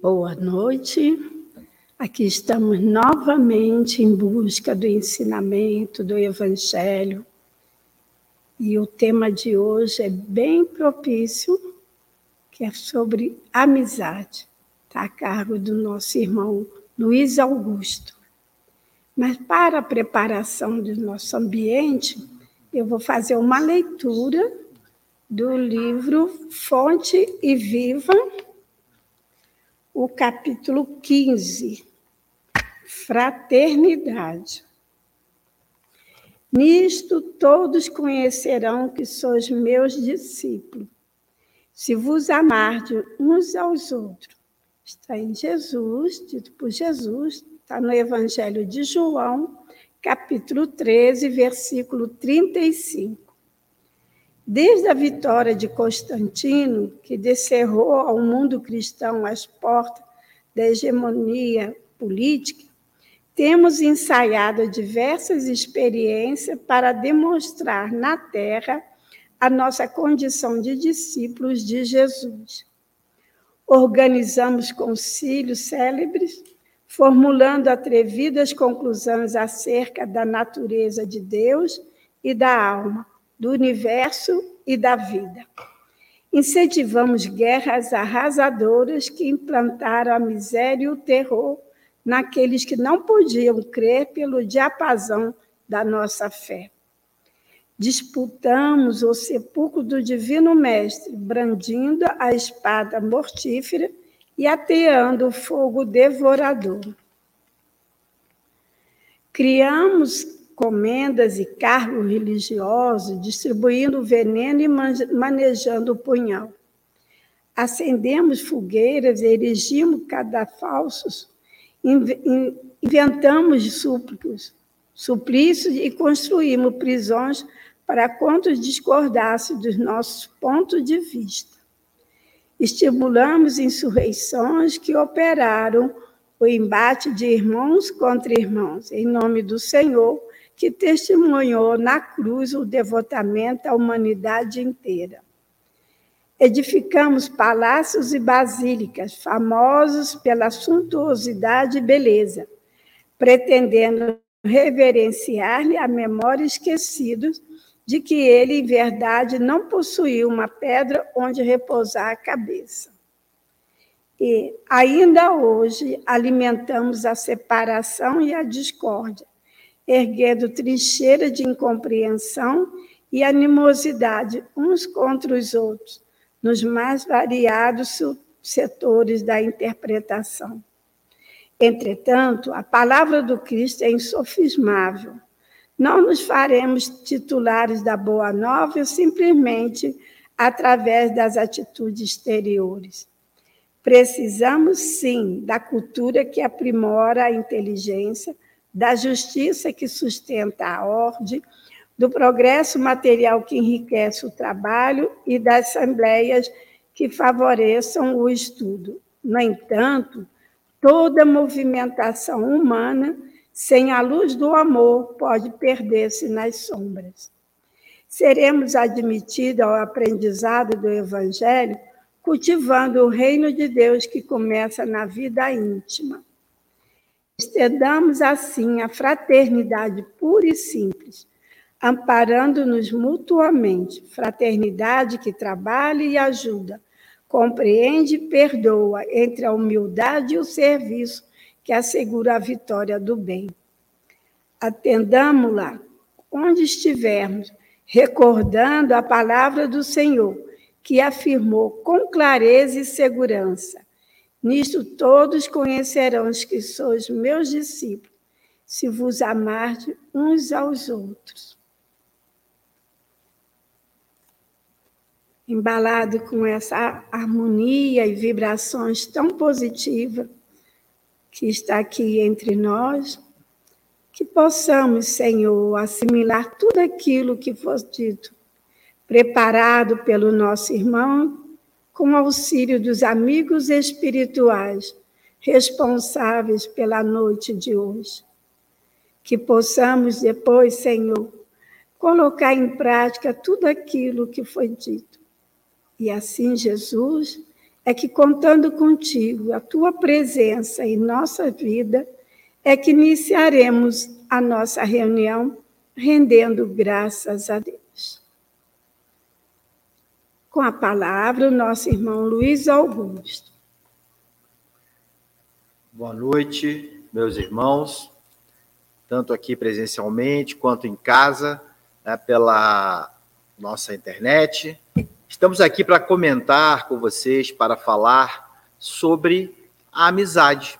Boa noite. Aqui estamos novamente em busca do ensinamento do Evangelho. E o tema de hoje é bem propício, que é sobre amizade. Está a cargo do nosso irmão Luiz Augusto. Mas para a preparação do nosso ambiente, eu vou fazer uma leitura do livro Fonte e Viva, o capítulo 15, Fraternidade. Nisto todos conhecerão que sois meus discípulos, se vos amardes uns aos outros. Está em Jesus, dito por Jesus, está no Evangelho de João, capítulo 13, versículo 35. Desde a vitória de Constantino, que descerrou ao mundo cristão as portas da hegemonia política, temos ensaiado diversas experiências para demonstrar na Terra a nossa condição de discípulos de Jesus. Organizamos concílios célebres, formulando atrevidas conclusões acerca da natureza de Deus e da alma do universo e da vida. Incentivamos guerras arrasadoras que implantaram a miséria e o terror naqueles que não podiam crer pelo diapasão da nossa fé. Disputamos o sepulcro do Divino Mestre, brandindo a espada mortífera e ateando o fogo devorador. Criamos comendas e cargos religiosos, distribuindo veneno e manejando o punhal. Acendemos fogueiras, erigimos cadafalsos, inventamos súplicos, suplícios e construímos prisões para quantos discordassem dos nossos pontos de vista. Estimulamos insurreições que operaram o embate de irmãos contra irmãos, em nome do Senhor, que testemunhou na cruz o devotamento à humanidade inteira. Edificamos palácios e basílicas famosos pela suntuosidade e beleza, pretendendo reverenciar-lhe a memória esquecida de que ele, em verdade, não possuía uma pedra onde repousar a cabeça. E, ainda hoje, alimentamos a separação e a discórdia, erguendo trincheira de incompreensão e animosidade uns contra os outros, nos mais variados setores da interpretação. Entretanto, a palavra do Cristo é insofismável. Não nos faremos titulares da Boa Nova simplesmente através das atitudes exteriores. Precisamos, sim, da cultura que aprimora a inteligência, da justiça que sustenta a ordem, do progresso material que enriquece o trabalho e das assembleias que favoreçam o estudo. No entanto, toda movimentação humana, sem a luz do amor, pode perder-se nas sombras. Seremos admitidos ao aprendizado do Evangelho cultivando o reino de Deus que começa na vida íntima. Estendamos assim a fraternidade pura e simples, amparando-nos mutuamente, fraternidade que trabalha e ajuda, compreende e perdoa entre a humildade e o serviço que assegura a vitória do bem. Atendamos-la onde estivermos, recordando a palavra do Senhor, que afirmou com clareza e segurança: Nisto todos conhecerão os que sois meus discípulos, se vos amardes uns aos outros. Embalado com essa harmonia e vibrações tão positivas que está aqui entre nós, que possamos, Senhor, assimilar tudo aquilo que foi dito, preparado pelo nosso irmão com auxílio dos amigos espirituais responsáveis pela noite de hoje. Que possamos depois, Senhor, colocar em prática tudo aquilo que foi dito. E assim, Jesus, é que, contando contigo, a tua presença em nossa vida, é que iniciaremos a nossa reunião rendendo graças a Deus. Com a palavra, o nosso irmão Luiz Augusto. Boa noite, meus irmãos, tanto aqui presencialmente quanto em casa, né, pela nossa internet. Estamos aqui para comentar com vocês, para falar sobre a amizade,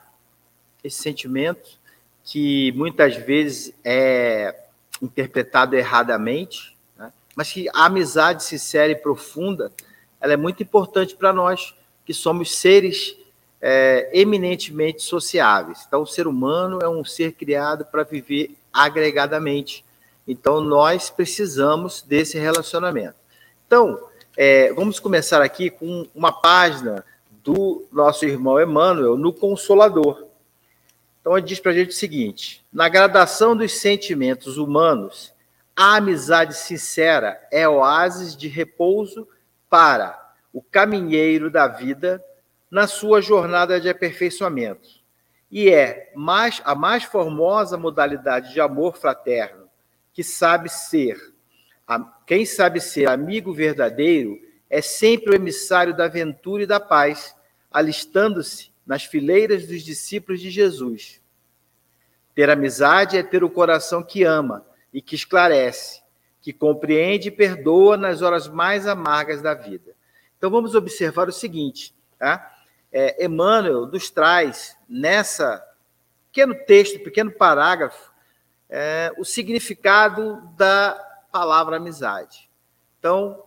esse sentimento que muitas vezes é interpretado erradamente? Mas que a amizade sincera e profunda, ela é muito importante para nós, que somos seres é, eminentemente sociáveis. Então, o ser humano é um ser criado para viver agregadamente. Então, nós precisamos desse relacionamento. Então, é, vamos começar aqui com uma página do nosso irmão Emmanuel no Consolador. Então, ele diz para a gente o seguinte: na gradação dos sentimentos humanos, a amizade sincera é oásis de repouso para o caminheiro da vida na sua jornada de aperfeiçoamento. E é mais, a mais formosa modalidade de amor fraterno que sabe ser quem sabe ser amigo verdadeiro é sempre o emissário da aventura e da paz, alistando-se nas fileiras dos discípulos de Jesus. Ter amizade é ter o coração que ama e que esclarece, que compreende e perdoa nas horas mais amargas da vida. Então vamos observar o seguinte, tá? É, Emmanuel nos traz nessa pequeno texto, pequeno parágrafo, é, o significado da palavra amizade. Então,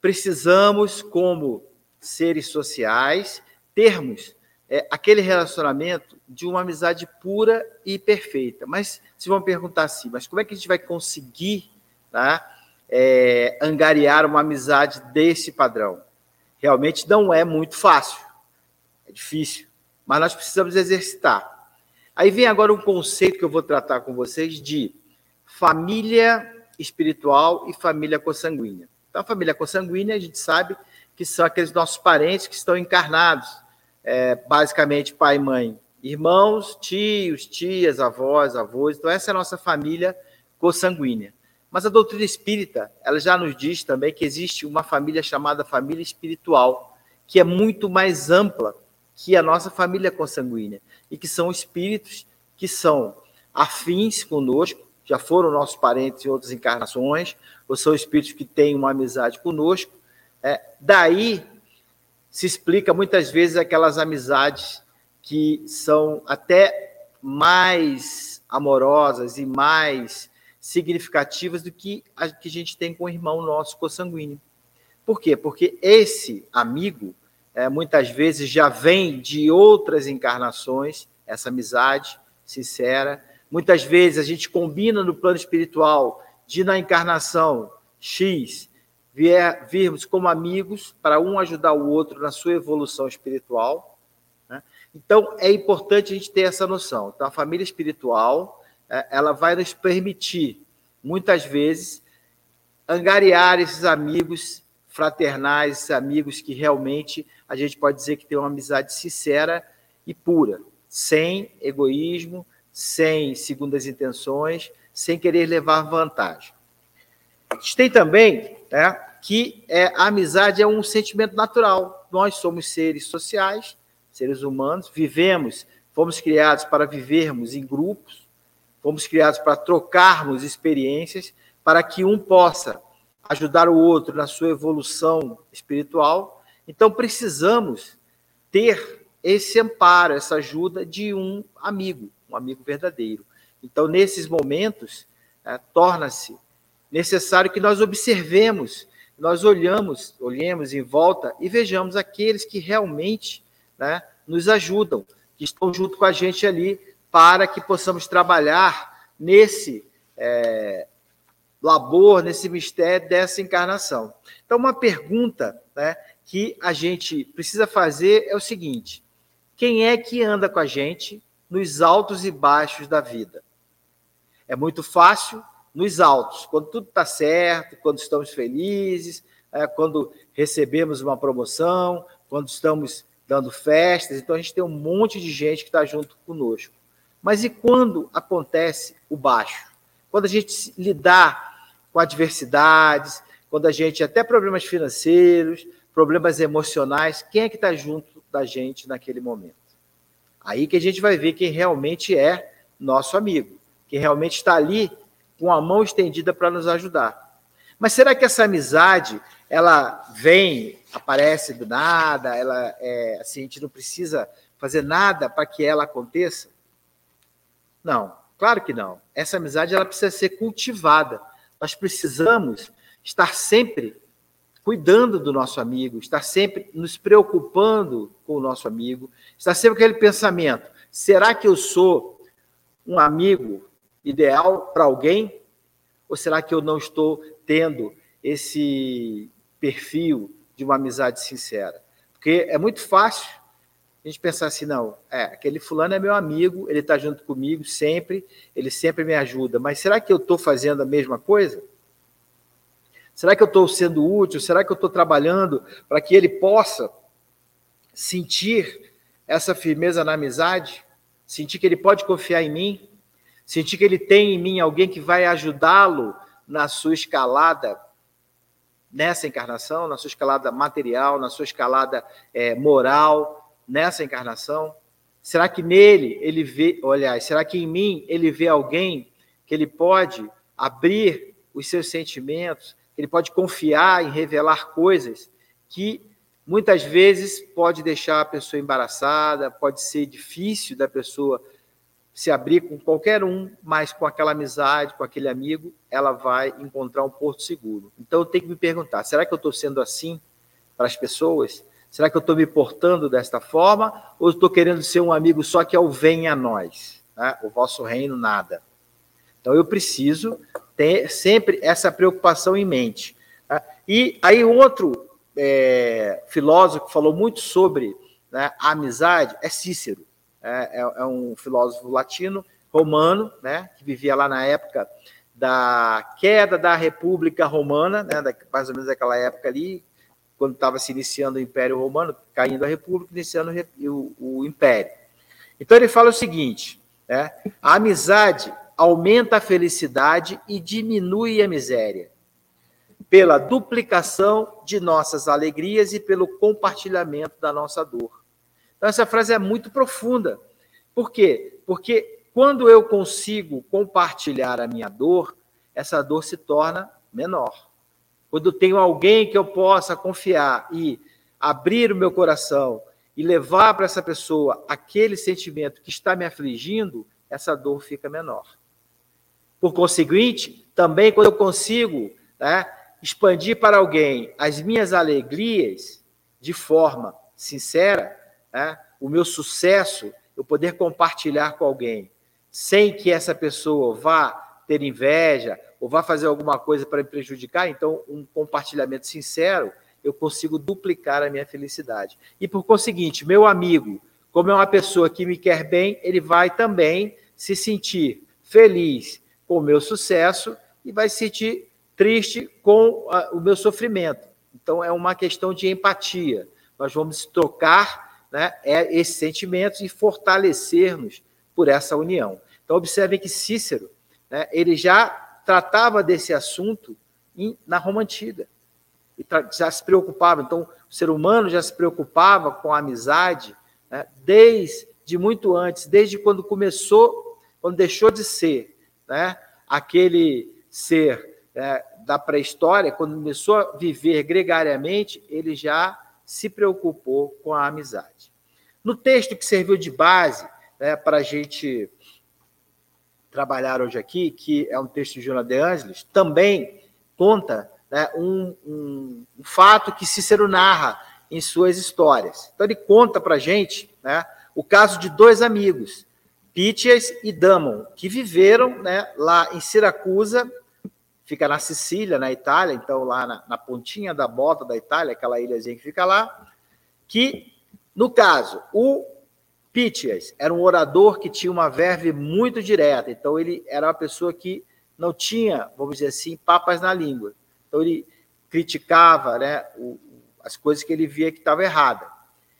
precisamos, como seres sociais, termos é, aquele relacionamento de uma amizade pura e perfeita. Mas se vão perguntar assim, mas como é que a gente vai conseguir tá, é, angariar uma amizade desse padrão? Realmente não é muito fácil, é difícil, mas nós precisamos exercitar. Aí vem agora um conceito que eu vou tratar com vocês de família espiritual e família consanguínea. Então, a família consanguínea, a gente sabe que são aqueles nossos parentes que estão encarnados, é, basicamente pai e mãe, irmãos, tios, tias, avós, avós. Então, essa é a nossa família consanguínea. Mas a doutrina espírita, ela já nos diz também que existe uma família chamada família espiritual, que é muito mais ampla que a nossa família consanguínea, e que são espíritos que são afins conosco, já foram nossos parentes em outras encarnações, ou são espíritos que têm uma amizade conosco. É, daí se explica muitas vezes aquelas amizades que são até mais amorosas e mais significativas do que a que a gente tem com o irmão nosso consanguíneo. Por quê? Porque esse amigo, é, muitas vezes, já vem de outras encarnações, essa amizade sincera, Muitas vezes a gente combina no plano espiritual de na encarnação X vier, virmos como amigos para um ajudar o outro na sua evolução espiritual. Então é importante a gente ter essa noção. Então a família espiritual é, ela vai nos permitir muitas vezes angariar esses amigos fraternais, esses amigos que realmente a gente pode dizer que tem uma amizade sincera e pura, sem egoísmo, sem segundas intenções, sem querer levar vantagem. A gente tem também né, que é, a amizade é um sentimento natural. Nós somos seres sociais, seres humanos, vivemos, fomos criados para vivermos em grupos, fomos criados para trocarmos experiências, para que um possa ajudar o outro na sua evolução espiritual. Então, precisamos ter esse amparo, essa ajuda de um amigo um amigo verdadeiro. Então, nesses momentos, é, torna-se necessário que nós observemos, nós olhamos, olhemos em volta e vejamos aqueles que realmente né, nos ajudam, que estão junto com a gente ali, para que possamos trabalhar nesse é, labor, nesse mistério dessa encarnação. Então, uma pergunta né, que a gente precisa fazer é o seguinte: quem é que anda com a gente nos altos e baixos da vida. É muito fácil nos altos, quando tudo está certo, quando estamos felizes, é, quando recebemos uma promoção, quando estamos dando festas, então a gente tem um monte de gente que está junto conosco. Mas e quando acontece o baixo? Quando a gente lidar com adversidades, quando a gente, até problemas financeiros, problemas emocionais, quem é que está junto da gente naquele momento? Aí que a gente vai ver quem realmente é nosso amigo, quem realmente está ali com a mão estendida para nos ajudar. Mas será que essa amizade, ela vem, aparece do nada, ela é, assim, a gente não precisa fazer nada para que ela aconteça? Não, claro que não. Essa amizade ela precisa ser cultivada. Nós precisamos estar sempre cuidando do nosso amigo, estar sempre nos preocupando com o nosso amigo, estar sempre com aquele pensamento: será que eu sou um amigo ideal para alguém? Ou será que eu não estou tendo esse perfil de uma amizade sincera? Porque é muito fácil a gente pensar assim, não, é, aquele fulano é meu amigo, ele está junto comigo sempre, ele sempre me ajuda, mas será que eu estou fazendo a mesma coisa? Será que eu estou sendo útil? Será que eu estou trabalhando para que ele possa sentir essa firmeza na amizade? Sentir que ele pode confiar em mim? Sentir que ele tem em mim alguém que vai ajudá-lo na sua escalada nessa encarnação, na sua escalada material, na sua escalada é, moral, nessa encarnação? Será que nele ele vê, olha, será que em mim ele vê alguém que ele pode abrir os seus sentimentos, que ele pode confiar em revelar coisas que muitas vezes pode deixar a pessoa embaraçada, pode ser difícil da pessoa se abrir com qualquer um, mas com aquela amizade, com aquele amigo, ela vai encontrar um porto seguro. Então eu tenho que me perguntar: será que eu estou sendo assim para as pessoas? Será que eu estou me portando desta forma? Ou estou querendo ser um amigo só que é o venha a nós? Né? O vosso reino, nada. Então eu preciso ter sempre essa preocupação em mente. Tá? E aí, outro é, filósofo que falou muito sobre né, a amizade é Cícero é, é, é um filósofo latino, romano, né, que vivia lá na época da queda da República Romana, né, da, mais ou menos daquela época ali, quando estava se iniciando o Império Romano, caindo a República, iniciando o, o Império. Então ele fala o seguinte: né, a amizade aumenta a felicidade e diminui a miséria, pela duplicação de nossas alegrias e pelo compartilhamento da nossa dor. Então, essa frase é muito profunda. Por quê? Porque quando eu consigo compartilhar a minha dor, essa dor se torna menor. Quando eu tenho alguém que eu possa confiar e abrir o meu coração e levar para essa pessoa aquele sentimento que está me afligindo, essa dor fica menor. Por conseguinte, também quando eu consigo né, expandir para alguém as minhas alegrias de forma sincera, né, o meu sucesso, eu poder compartilhar com alguém, sem que essa pessoa vá ter inveja ou vá fazer alguma coisa para me prejudicar, então um compartilhamento sincero, eu consigo duplicar a minha felicidade. E por conseguinte, meu amigo, como é uma pessoa que me quer bem, ele vai também se sentir feliz com o meu sucesso e vai se sentir triste com a, o meu sofrimento. Então é uma questão de empatia. Nós vamos trocar né, é esses sentimentos e fortalecermos por essa união. Então, observem que Cícero, né, ele já tratava desse assunto em, na Roma Antiga, e já se preocupava. Então, o ser humano já se preocupava com a amizade né, desde muito antes, desde quando começou, quando deixou de ser né, aquele ser é, da pré-história, quando começou a viver gregariamente, ele já se preocupou com a amizade. No texto que serviu de base né, para a gente trabalhar hoje aqui, que é um texto de Jonas de Angelis, também conta né, um, um, um, fato que Cícero narra em suas histórias. Então ele conta para a gente né, o caso de dois amigos, Pítias e Damon, que viveram né, lá em Siracusa fica na Sicília, na Itália, então lá na, na, pontinha da bota da Itália, aquela ilhazinha que fica lá, que, no caso, o Pítias era um orador que tinha uma verve muito direta, então ele era uma pessoa que não tinha, vamos dizer assim, papas na língua. Então ele criticava né, o, as coisas que ele via que estavam erradas.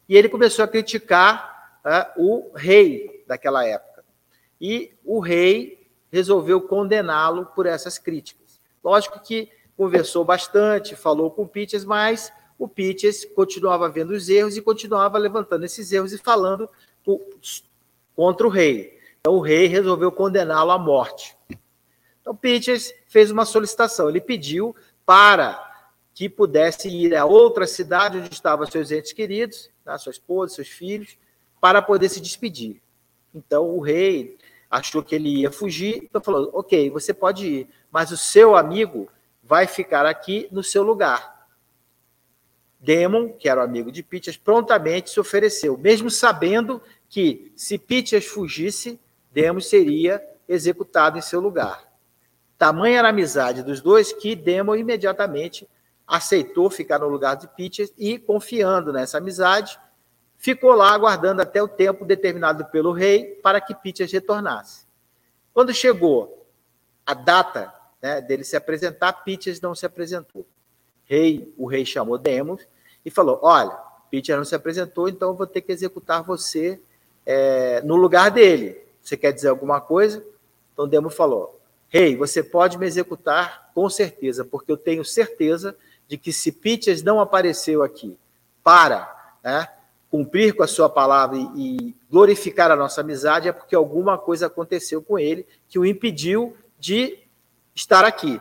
e ele começou a criticar uh, o rei daquela época. E o rei resolveu condená-lo por essas críticas. Lógico que conversou bastante, falou com o Pitches, mas o Pitches continuava vendo os erros e continuava levantando esses erros e falando contra o rei. Então o rei resolveu condená-lo à morte. Então Pitches fez uma solicitação, ele pediu para que pudesse ir a outra cidade onde estavam seus entes queridos, né, sua esposa, seus filhos, para poder se despedir. Então o rei achou que ele ia fugir, então falou: ok, você pode ir, mas o seu amigo vai ficar aqui no seu lugar. Demon, que era o amigo de Pitias, prontamente se ofereceu, mesmo sabendo que se Pitias fugisse, Demon seria executado em seu lugar. Tamanha era a amizade dos dois que Demon imediatamente aceitou ficar no lugar de Pitcher e, confiando nessa amizade, ficou lá aguardando até o tempo determinado pelo rei para que Pitcher retornasse. Quando chegou a data né, dele se apresentar, Pitcher não se apresentou. Rei, o rei chamou Demos e falou: Olha, Pitcher não se apresentou, então eu vou ter que executar você é, no lugar dele. Você quer dizer alguma coisa? Então Demos falou: Rei, você pode me executar com certeza, porque eu tenho certeza de que se Pitches não apareceu aqui para né, cumprir com a sua palavra e, glorificar a nossa amizade, é porque alguma coisa aconteceu com ele que o impediu de estar aqui.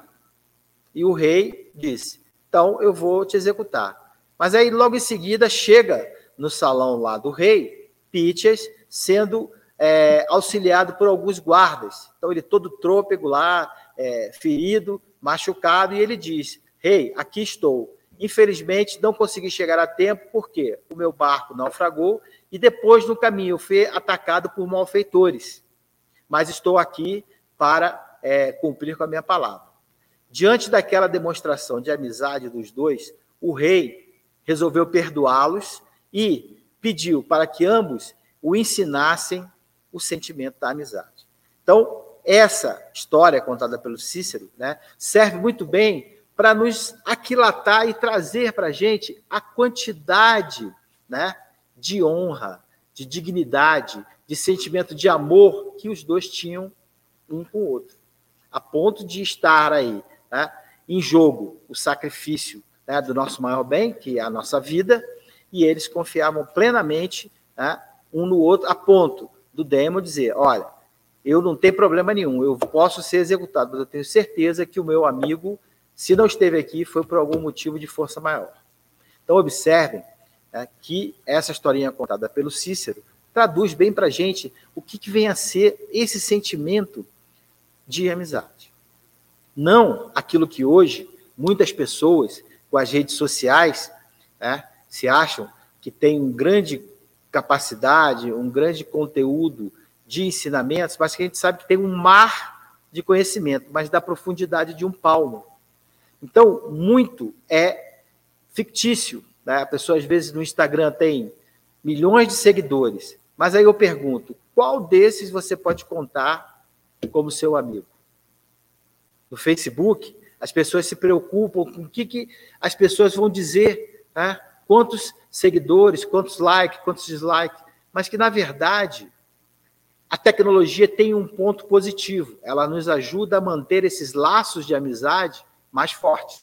E o rei disse: Então eu vou te executar. Mas aí, logo em seguida, chega no salão lá do rei, Pitches, sendo é, auxiliado por alguns guardas. Então, ele todo trôpego lá, é, ferido, machucado, e ele diz: Rei, aqui estou. Infelizmente, não consegui chegar a tempo porque o meu barco naufragou e depois, no caminho, fui atacado por malfeitores. Mas estou aqui para é, cumprir com a minha palavra. Diante daquela demonstração de amizade dos dois, o rei resolveu perdoá-los e pediu para que ambos o ensinassem o sentimento da amizade. Então, essa história contada pelo Cícero né, serve muito bem para nos aquilatar e trazer para a gente a quantidade né, de honra, de dignidade, de sentimento de amor que os dois tinham um com o outro, a ponto de estar aí né, em jogo o sacrifício né, do nosso maior bem, que é a nossa vida, e eles confiavam plenamente né, um no outro, a ponto do demo dizer: olha, eu não tenho problema nenhum, eu posso ser executado, mas eu tenho certeza que o meu amigo se não esteve aqui, foi por algum motivo de força maior. Então, observem né, que essa historinha contada pelo Cícero traduz bem para a gente o que, que vem a ser esse sentimento de amizade. Não aquilo que hoje muitas pessoas com as redes sociais né, se acham que tem um grande capacidade, um grande conteúdo de ensinamentos, mas que a gente sabe que tem um mar de conhecimento, mas da profundidade de um palmo. Então, muito é fictício. Né? A pessoa, às vezes, no Instagram tem milhões de seguidores. Mas aí eu pergunto: qual desses você pode contar como seu amigo? No Facebook, as pessoas se preocupam com o que, que as pessoas vão dizer, né? quantos seguidores, quantos likes, quantos dislikes, mas que, na verdade, a tecnologia tem um ponto positivo. Ela nos ajuda a manter esses laços de amizade mais forte,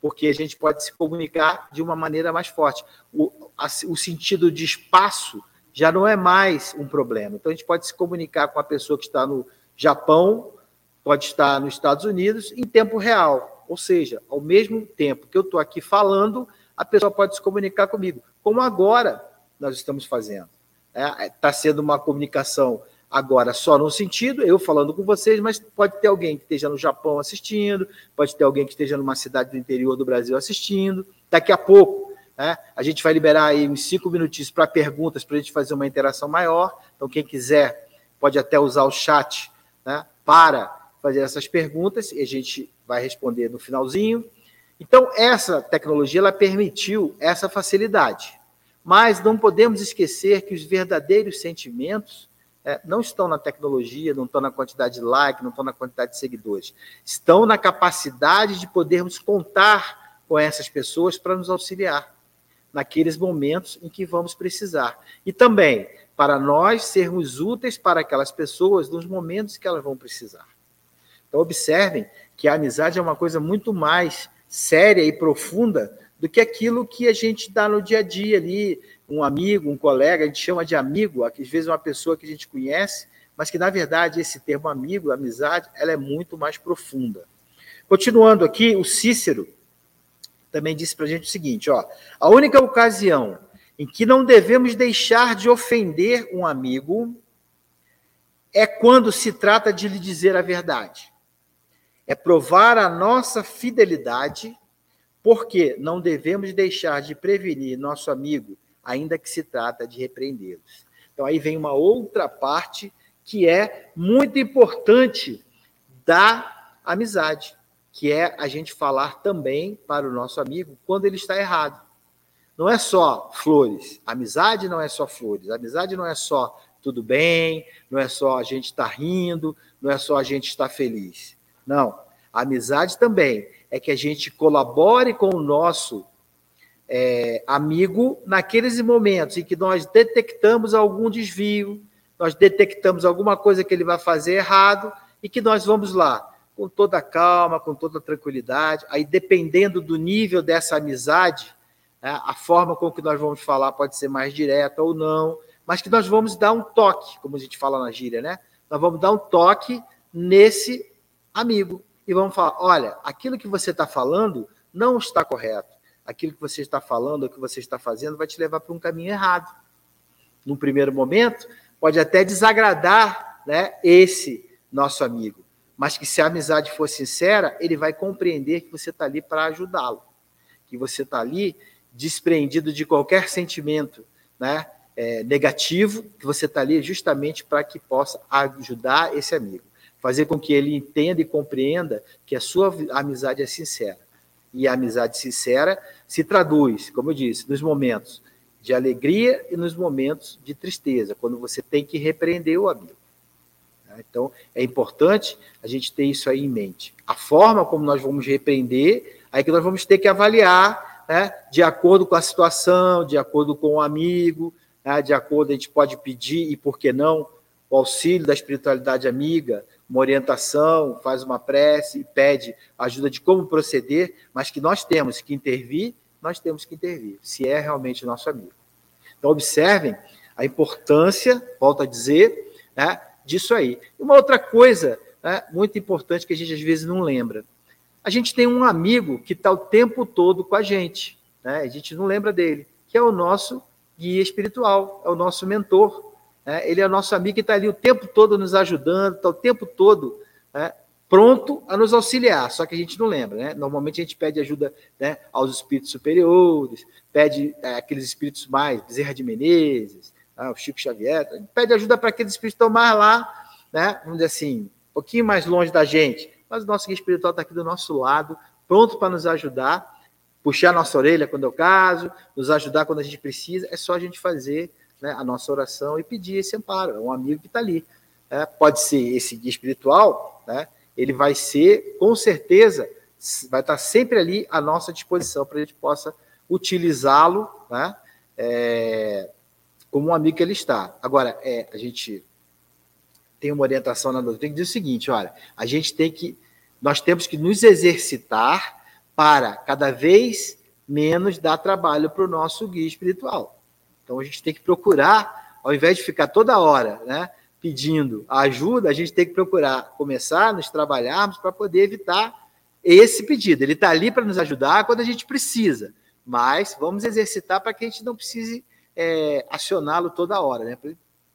porque a gente pode se comunicar de uma maneira mais forte. O, a, o sentido de espaço já não é mais um problema. Então, a gente pode se comunicar com a pessoa que está no Japão, pode estar nos Estados Unidos, em tempo real. Ou seja, ao mesmo tempo que eu estou aqui falando, a pessoa pode se comunicar comigo, como agora nós estamos fazendo. Está é, tá sendo uma comunicação Agora, só no sentido, eu falando com vocês, mas pode ter alguém que esteja no Japão assistindo, pode ter alguém que esteja numa cidade do interior do Brasil assistindo. Daqui a pouco, né, a gente vai liberar aí uns cinco minutinhos para perguntas, para a gente fazer uma interação maior. Então, quem quiser pode até usar o chat né, para fazer essas perguntas e a gente vai responder no finalzinho. Então, essa tecnologia ela permitiu essa facilidade. Mas não podemos esquecer que os verdadeiros sentimentos é, não estão na tecnologia, não estão na quantidade de like, não estão na quantidade de seguidores. Estão na capacidade de podermos contar com essas pessoas para nos auxiliar. naqueles momentos em que vamos precisar. E também para nós sermos úteis para aquelas pessoas nos momentos que elas vão precisar. Então, observem que a amizade é uma coisa muito mais séria e profunda do que aquilo que a gente dá no dia a dia ali, um amigo, um colega, a gente chama de amigo, às vezes uma pessoa que a gente conhece, mas que na verdade esse termo amigo, amizade, ela é muito mais profunda. Continuando aqui, o Cícero também disse para a gente o seguinte: ó, a única ocasião em que não devemos deixar de ofender um amigo é quando se trata de lhe dizer a verdade. É provar a nossa fidelidade, porque não devemos deixar de prevenir nosso amigo, ainda que se trata de repreendê-los. Então aí vem uma outra parte que é muito importante da amizade que é a gente falar também para o nosso amigo quando ele está errado. Não é só flores. Amizade não é só flores. Amizade não é só tudo bem, não é só a gente estar tá rindo, não é só a gente estar feliz. Não. A amizade também é que a gente colabore com o nosso é, amigo naqueles momentos em que nós detectamos algum desvio, nós detectamos alguma coisa que ele vai fazer errado e que nós vamos lá com toda calma, com toda tranquilidade. Aí, dependendo do nível dessa amizade, né, a forma com que nós vamos falar pode ser mais direta ou não, mas que nós vamos dar um toque, como a gente fala na gíria, né? Nós vamos dar um toque nesse amigo e vamos falar: olha, aquilo que você está falando não está correto. Aquilo que você está falando, o que você está fazendo, vai te levar para um caminho errado. Num primeiro momento, pode até desagradar né, esse nosso amigo mas que se a amizade for sincera, ele vai compreender que você está ali para ajudá-lo, que você está ali desprendido de qualquer sentimento né, é, negativo, que você está ali justamente para que possa ajudar esse amigo, fazer com que ele entenda e compreenda que a sua amizade é sincera. E a amizade sincera se traduz, como eu disse, nos momentos de alegria e nos momentos de tristeza, quando você tem que repreender o amigo. Então, é importante a gente ter isso aí em mente. A forma como nós vamos repreender, aí que nós vamos ter que avaliar, né, de acordo com a situação, de acordo com o amigo, né, de acordo, a gente pode pedir, e por que não, o auxílio da espiritualidade amiga, uma orientação, faz uma prece e pede ajuda de como proceder, mas que nós temos que intervir, nós temos que intervir, se é realmente nosso amigo. Então, observem a importância, volto a dizer, né, disso aí. Uma outra coisa né, muito importante que a gente às vezes não lembra. A gente tem um amigo que está o tempo todo com a gente, né? a gente não lembra dele, que é o nosso guia espiritual, é o nosso mentor. Né? Ele é nosso amigo que está ali o tempo todo nos ajudando, está o tempo todo né, pronto a nos auxiliar, só que a gente não lembra. Né? Normalmente a gente pede ajuda né, aos espíritos superiores, pede é, aqueles espíritos mais, Bezerra de Menezes, ah, o Chico Xavier, pede ajuda para aqueles espíritos estão mais lá, né? Vamos dizer assim, um pouquinho mais longe da gente. Mas o nosso guia espiritual está aqui do nosso lado, pronto para nos ajudar, puxar nossa orelha quando é o caso, nos ajudar quando a gente precisa. É só a gente fazer né, a nossa oração e pedir esse amparo. É um amigo que está ali. É, pode ser esse guia espiritual, né? Ele vai ser, com certeza, vai estar sempre ali à nossa disposição para a gente possa utilizá-lo, né? É, como um amigo que ele está. Agora, é, a gente tem uma orientação na doutrina que diz o seguinte: olha, a gente tem que, nós temos que nos exercitar para cada vez menos dar trabalho para o nosso guia espiritual. Então a gente tem que procurar, ao invés de ficar toda hora, né, pedindo ajuda, a gente tem que procurar começar nos trabalharmos para poder evitar esse pedido. Ele está ali para nos ajudar quando a gente precisa, mas vamos exercitar para que a gente não precise é, acioná-lo toda hora, né?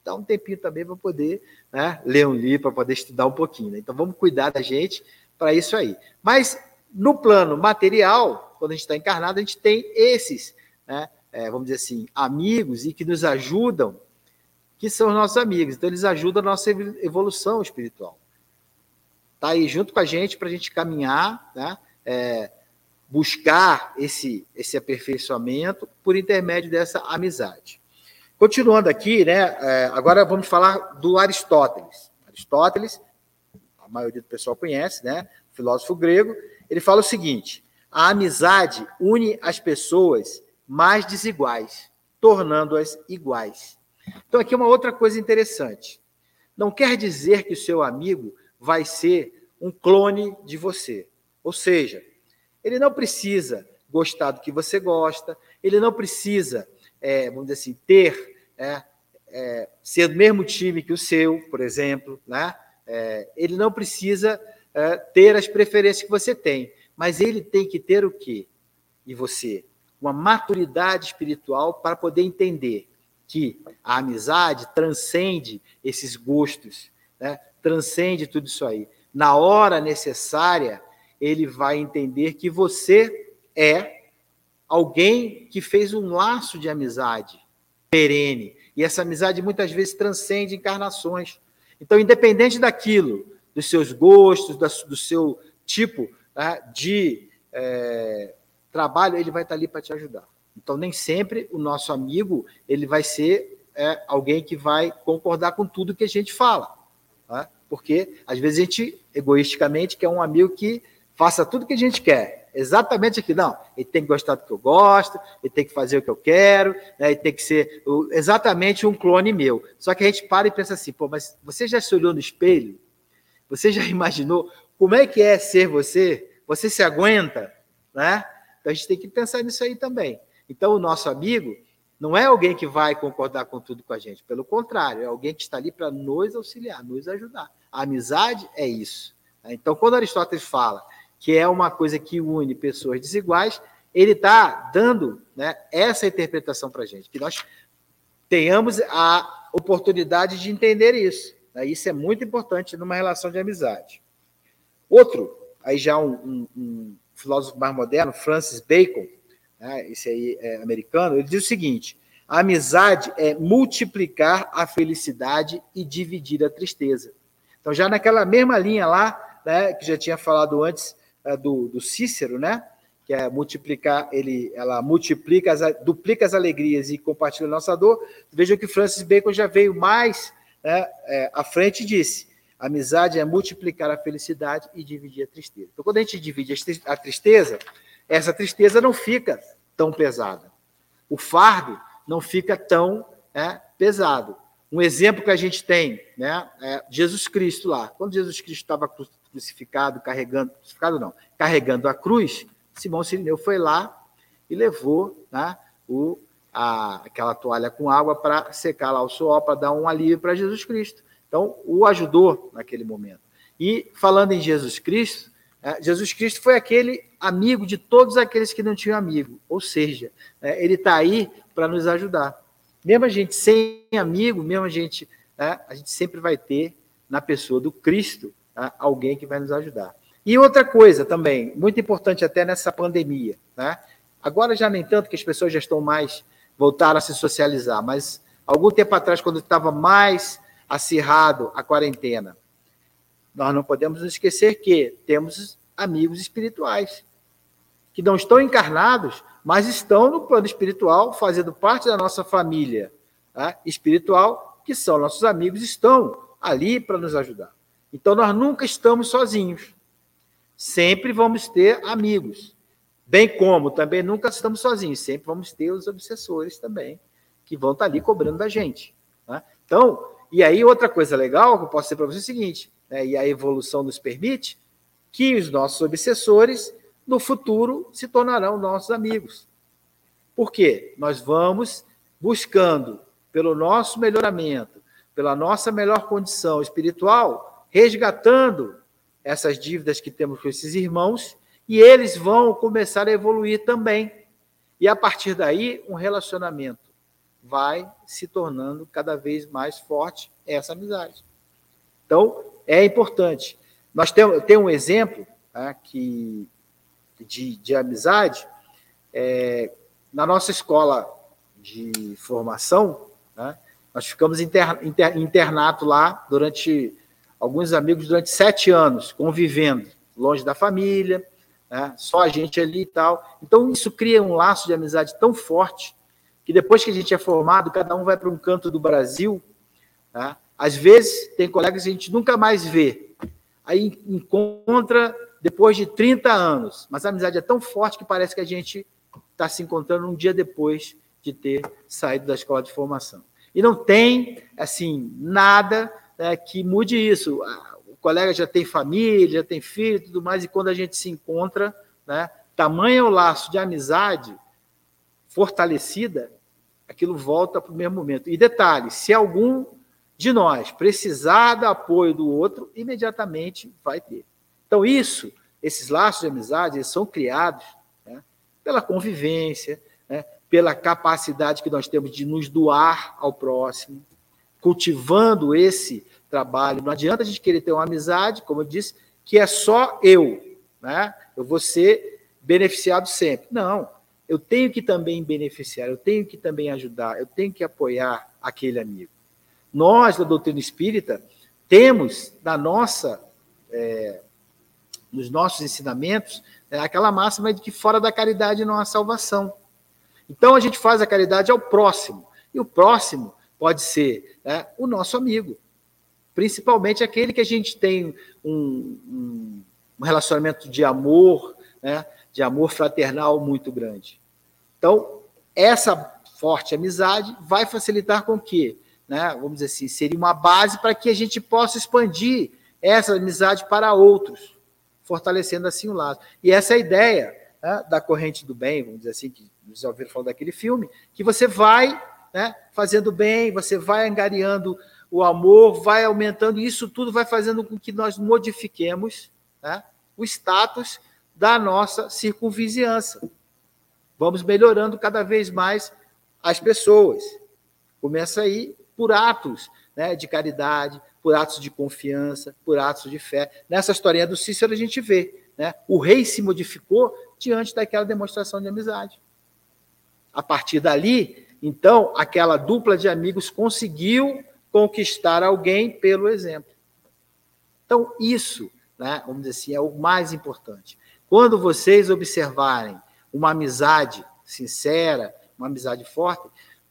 Dar um tempinho também para poder né, ler um livro, para poder estudar um pouquinho. Né? Então vamos cuidar da gente para isso aí. Mas no plano material, quando a gente está encarnado, a gente tem esses, né, é, vamos dizer assim, amigos e que nos ajudam, que são os nossos amigos. Então eles ajudam a nossa evolução espiritual. Está aí junto com a gente para a gente caminhar, né? É, buscar esse, esse aperfeiçoamento por intermédio dessa amizade. Continuando aqui, né, é, agora vamos falar do Aristóteles. Aristóteles, a maioria do pessoal conhece, né, filósofo grego, ele fala o seguinte: a amizade une as pessoas mais desiguais, tornando-as iguais. Então, aqui é uma outra coisa interessante. Não quer dizer que o seu amigo vai ser um clone de você. Ou seja, ele não precisa gostar do que você gosta, ele não precisa, é, vamos dizer assim, ter, é, é, ser do mesmo time que o seu, por exemplo, né? É, ele não precisa é, ter as preferências que você tem, mas ele tem que ter o quê? E você? Uma maturidade espiritual para poder entender que a amizade transcende esses gostos, né? transcende tudo isso aí. Na hora necessária, ele vai entender que você é alguém que fez um laço de amizade perene. E essa amizade muitas vezes transcende encarnações. Então, independente daquilo, dos seus gostos, do seu tipo né, de é, trabalho, ele vai estar ali para te ajudar. Então, nem sempre o nosso amigo ele vai ser é, alguém que vai concordar com tudo que a gente fala. Né? Porque, às vezes, a gente, egoisticamente, quer um amigo que faça tudo que a gente quer. Exatamente aqui, não. Ele tem que gostar do que eu gosto, ele tem que fazer o que eu quero, né? ele tem que ser exatamente um clone meu. Só que a gente para e pensa assim, pô, mas você já se olhou no espelho? Você já imaginou como é que é ser você? Você se aguenta? Né? Então a gente tem que pensar nisso aí também. Então, o nosso amigo não é alguém que vai concordar com tudo com a gente, pelo contrário, é alguém que está ali para nos auxiliar, nos ajudar. A amizade é isso. Então, quando Aristóteles fala que é uma coisa que une pessoas desiguais, ele está dando né, essa interpretação para a gente, que nós tenhamos a oportunidade de entender isso. Né? Isso é muito importante numa relação de amizade. Outro, aí já um, um, um filósofo mais moderno, Francis Bacon, né, esse aí é americano, ele diz o seguinte: a amizade é multiplicar a felicidade e dividir a tristeza. Então, já naquela mesma linha lá, né, que já tinha falado antes é, do, do, Cícero, né, que é multiplicar, ele, ela multiplica, as, duplica as alegrias e compartilha a nossa dor. Vejam que Francis Bacon já veio mais né, é, à frente e disse: amizade é multiplicar a felicidade e dividir a tristeza. Então, quando a gente divide a tristeza, essa tristeza não fica tão pesada. O fardo não fica tão é, pesado. Um exemplo que a gente tem, né, é Jesus Cristo lá. Quando Jesus Cristo estava crucificado, carregando, crucificado não, carregando a cruz, Simão Sirineu foi lá e levou né, o, a, aquela toalha com água para secar lá o suor, para dar um alívio para Jesus Cristo. Então, o ajudou naquele momento. E falando em Jesus Cristo, é, Jesus Cristo foi aquele amigo de todos aqueles que não tinham amigo, ou seja, é, ele está aí para nos ajudar. Mesmo a gente sem amigo, mesmo a gente, né, a gente sempre vai ter na pessoa do Cristo alguém que vai nos ajudar. E outra coisa também, muito importante até nessa pandemia, né? Agora já nem tanto que as pessoas já estão mais voltaram a se socializar, mas algum tempo atrás, quando estava mais acirrado a quarentena, nós não podemos esquecer que temos amigos espirituais que não estão encarnados, mas estão no plano espiritual, fazendo parte da nossa família tá? espiritual, que são nossos amigos, estão ali para nos ajudar. Então, nós nunca estamos sozinhos. Sempre vamos ter amigos. Bem como também nunca estamos sozinhos, sempre vamos ter os obsessores também, que vão estar ali cobrando da gente. Tá? Então, e aí outra coisa legal que eu posso dizer para você é o seguinte: né, e a evolução nos permite, que os nossos obsessores, no futuro, se tornarão nossos amigos. Por quê? Nós vamos buscando, pelo nosso melhoramento, pela nossa melhor condição espiritual, resgatando essas dívidas que temos com esses irmãos, e eles vão começar a evoluir também. E a partir daí, um relacionamento vai se tornando cada vez mais forte essa amizade. Então, é importante. Nós temos tem um exemplo né, que, de, de amizade é, na nossa escola de formação. Né, nós ficamos inter, inter, internato lá durante alguns amigos durante sete anos, convivendo longe da família, né, só a gente ali e tal. Então isso cria um laço de amizade tão forte que depois que a gente é formado, cada um vai para um canto do Brasil. Tá? Às vezes, tem colegas que a gente nunca mais vê. Aí encontra depois de 30 anos. Mas a amizade é tão forte que parece que a gente está se encontrando um dia depois de ter saído da escola de formação. E não tem, assim, nada né, que mude isso. O colega já tem família, já tem filho e tudo mais, e quando a gente se encontra, né, tamanho é o laço de amizade fortalecida, aquilo volta para o mesmo momento. E detalhe, se algum de nós precisar do apoio do outro, imediatamente vai ter. Então, isso, esses laços de amizade, eles são criados né, pela convivência, né, pela capacidade que nós temos de nos doar ao próximo, cultivando esse trabalho. Não adianta a gente querer ter uma amizade, como eu disse, que é só eu, né? Eu vou ser beneficiado sempre. Não, eu tenho que também beneficiar, eu tenho que também ajudar, eu tenho que apoiar aquele amigo. Nós, da doutrina espírita, temos na nossa, é, nos nossos ensinamentos, é, aquela máxima de que fora da caridade não há salvação. Então a gente faz a caridade ao próximo. E o próximo pode ser né, o nosso amigo. Principalmente aquele que a gente tem um, um, um relacionamento de amor, né, de amor fraternal muito grande. Então, essa forte amizade vai facilitar com que né, vamos dizer assim, seria uma base para que a gente possa expandir essa amizade para outros, fortalecendo assim o laço. E essa é a ideia né, da corrente do bem, vamos dizer assim, que já ouviram falar daquele filme, que você vai né, fazendo bem, você vai angariando o amor, vai aumentando, e isso tudo vai fazendo com que nós modifiquemos né, o status da nossa circunvizinhança. Vamos melhorando cada vez mais as pessoas. Começa aí por atos né, de caridade, por atos de confiança, por atos de fé. Nessa historinha do Cícero a gente vê, né, o rei se modificou diante daquela demonstração de amizade. A partir dali, então, aquela dupla de amigos conseguiu conquistar alguém pelo exemplo. Então, isso, né, vamos dizer assim, é o mais importante. Quando vocês observarem uma amizade sincera, uma amizade forte,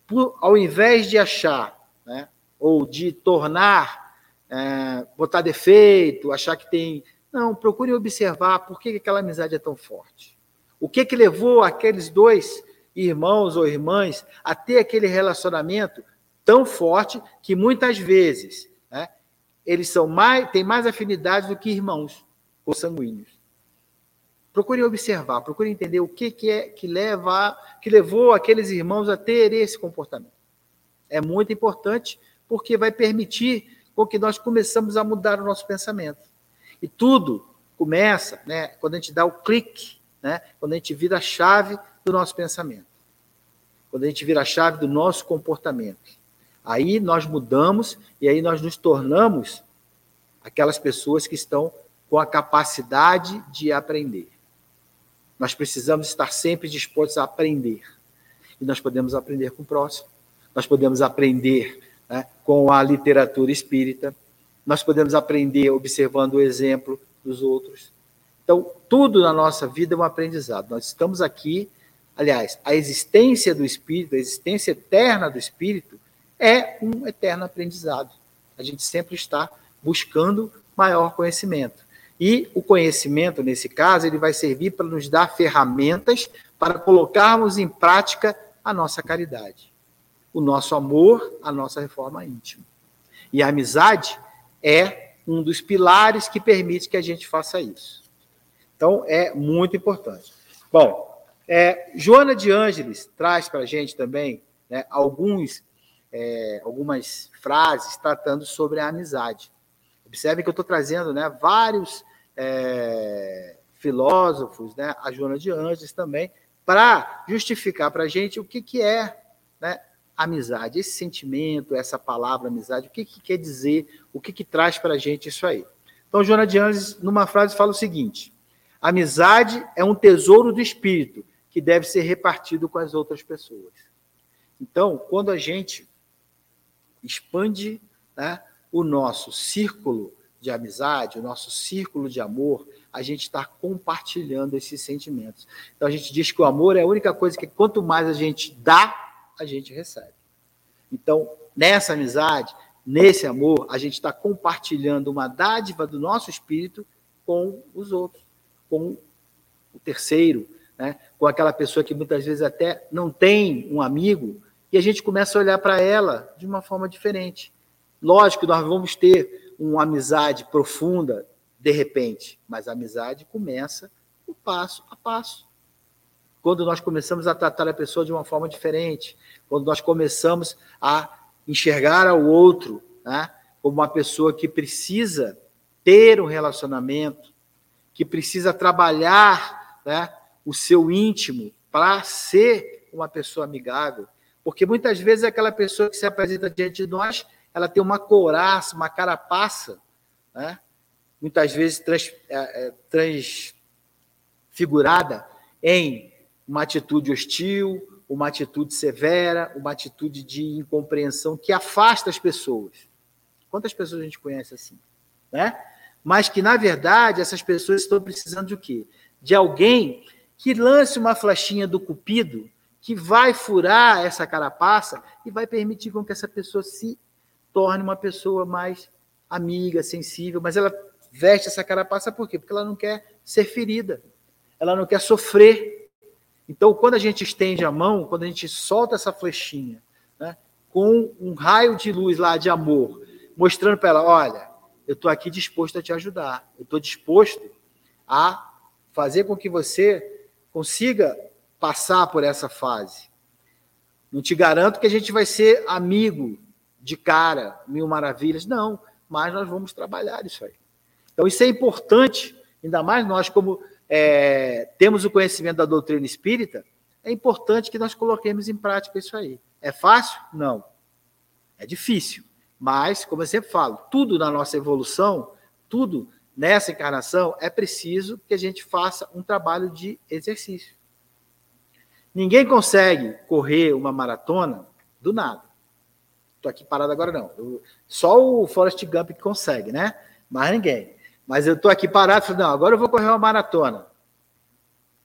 por, ao invés de achar né? ou de tornar, é, botar defeito, achar que tem. Não, procure observar por que aquela amizade é tão forte. O que, que levou aqueles dois irmãos ou irmãs a ter aquele relacionamento tão forte que muitas vezes né, eles são mais, têm mais afinidade do que irmãos consanguíneos. Procure observar, procure entender o que, que é que leva, que levou aqueles irmãos a ter esse comportamento é muito importante porque vai permitir com que nós começamos a mudar o nosso pensamento. E tudo começa né, quando a gente dá o clique, né, quando a gente vira a chave do nosso pensamento, quando a gente vira a chave do nosso comportamento. Aí nós mudamos e aí nós nos tornamos aquelas pessoas que estão com a capacidade de aprender. Nós precisamos estar sempre dispostos a aprender. E nós podemos aprender com o próximo nós podemos aprender né, com a literatura espírita, nós podemos aprender observando o exemplo dos outros. Então, tudo na nossa vida é um aprendizado. Nós estamos aqui, aliás, a existência do espírito, a existência eterna do espírito é um eterno aprendizado. A gente sempre está buscando maior conhecimento. E o conhecimento, nesse caso, ele vai servir para nos dar ferramentas para colocarmos em prática a nossa caridade o nosso amor, a nossa reforma íntima. E a amizade é um dos pilares que permite que a gente faça isso. Então, é muito importante. Bom, é, Joana de Ângeles traz para a gente também né, alguns, é, algumas frases tratando sobre a amizade. Observe que eu estou trazendo né, vários é, filósofos, né, a Joana de Ângeles também, para justificar para a gente o que, que é né, amizade, esse sentimento, essa palavra amizade, o que, que quer dizer, o que, que traz para a gente isso aí. Então, Joana de Anjos, numa frase, fala o seguinte: amizade é um tesouro do espírito que deve ser repartido com as outras pessoas. Então, quando a gente expande né, o nosso círculo de amizade, o nosso círculo de amor, a gente está compartilhando esses sentimentos. Então, a gente diz que o amor é a única coisa que, quanto mais a gente dá, a gente recebe. Então, nessa amizade, nesse amor, a gente está compartilhando uma dádiva do nosso espírito com os outros, com o terceiro, né, com aquela pessoa que muitas vezes até não tem um amigo, e a gente começa a olhar para ela de uma forma diferente. Lógico, nós vamos ter uma amizade profunda de repente, mas a amizade começa o passo a passo. Quando nós começamos a tratar a pessoa de uma forma diferente, quando nós começamos a enxergar ao outro né, como uma pessoa que precisa ter um relacionamento, que precisa trabalhar né, o seu íntimo para ser uma pessoa amigável. Porque muitas vezes aquela pessoa que se apresenta diante de nós, ela tem uma couraça, uma carapaça, né? muitas vezes trans, é, é, transfigurada em uma atitude hostil, uma atitude severa, uma atitude de incompreensão que afasta as pessoas. Quantas pessoas a gente conhece assim? Né? Mas que, na verdade, essas pessoas estão precisando de quê? De alguém que lance uma flechinha do cupido que vai furar essa carapaça e vai permitir com que essa pessoa se torne uma pessoa mais amiga, sensível, mas ela veste essa carapaça por quê? Porque ela não quer ser ferida, ela não quer sofrer. Então, quando a gente estende a mão, quando a gente solta essa flechinha, né, com um raio de luz lá de amor, mostrando para ela: olha, eu estou aqui disposto a te ajudar, eu estou disposto a fazer com que você consiga passar por essa fase. Não te garanto que a gente vai ser amigo de cara, mil maravilhas, não, mas nós vamos trabalhar isso aí. Então, isso é importante, ainda mais nós, como é, temos o conhecimento da doutrina espírita, é importante que nós coloquemos em prática isso aí. É fácil? Não. É difícil. Mas, como eu sempre falo, tudo na nossa evolução, tudo nessa encarnação, é preciso que a gente faça um trabalho de exercício. Ninguém consegue correr uma maratona do nada. Estou aqui parado agora, não. Eu, só o Forrest Gump que consegue, né? Mais ninguém. Mas eu estou aqui parado não, agora eu vou correr uma maratona.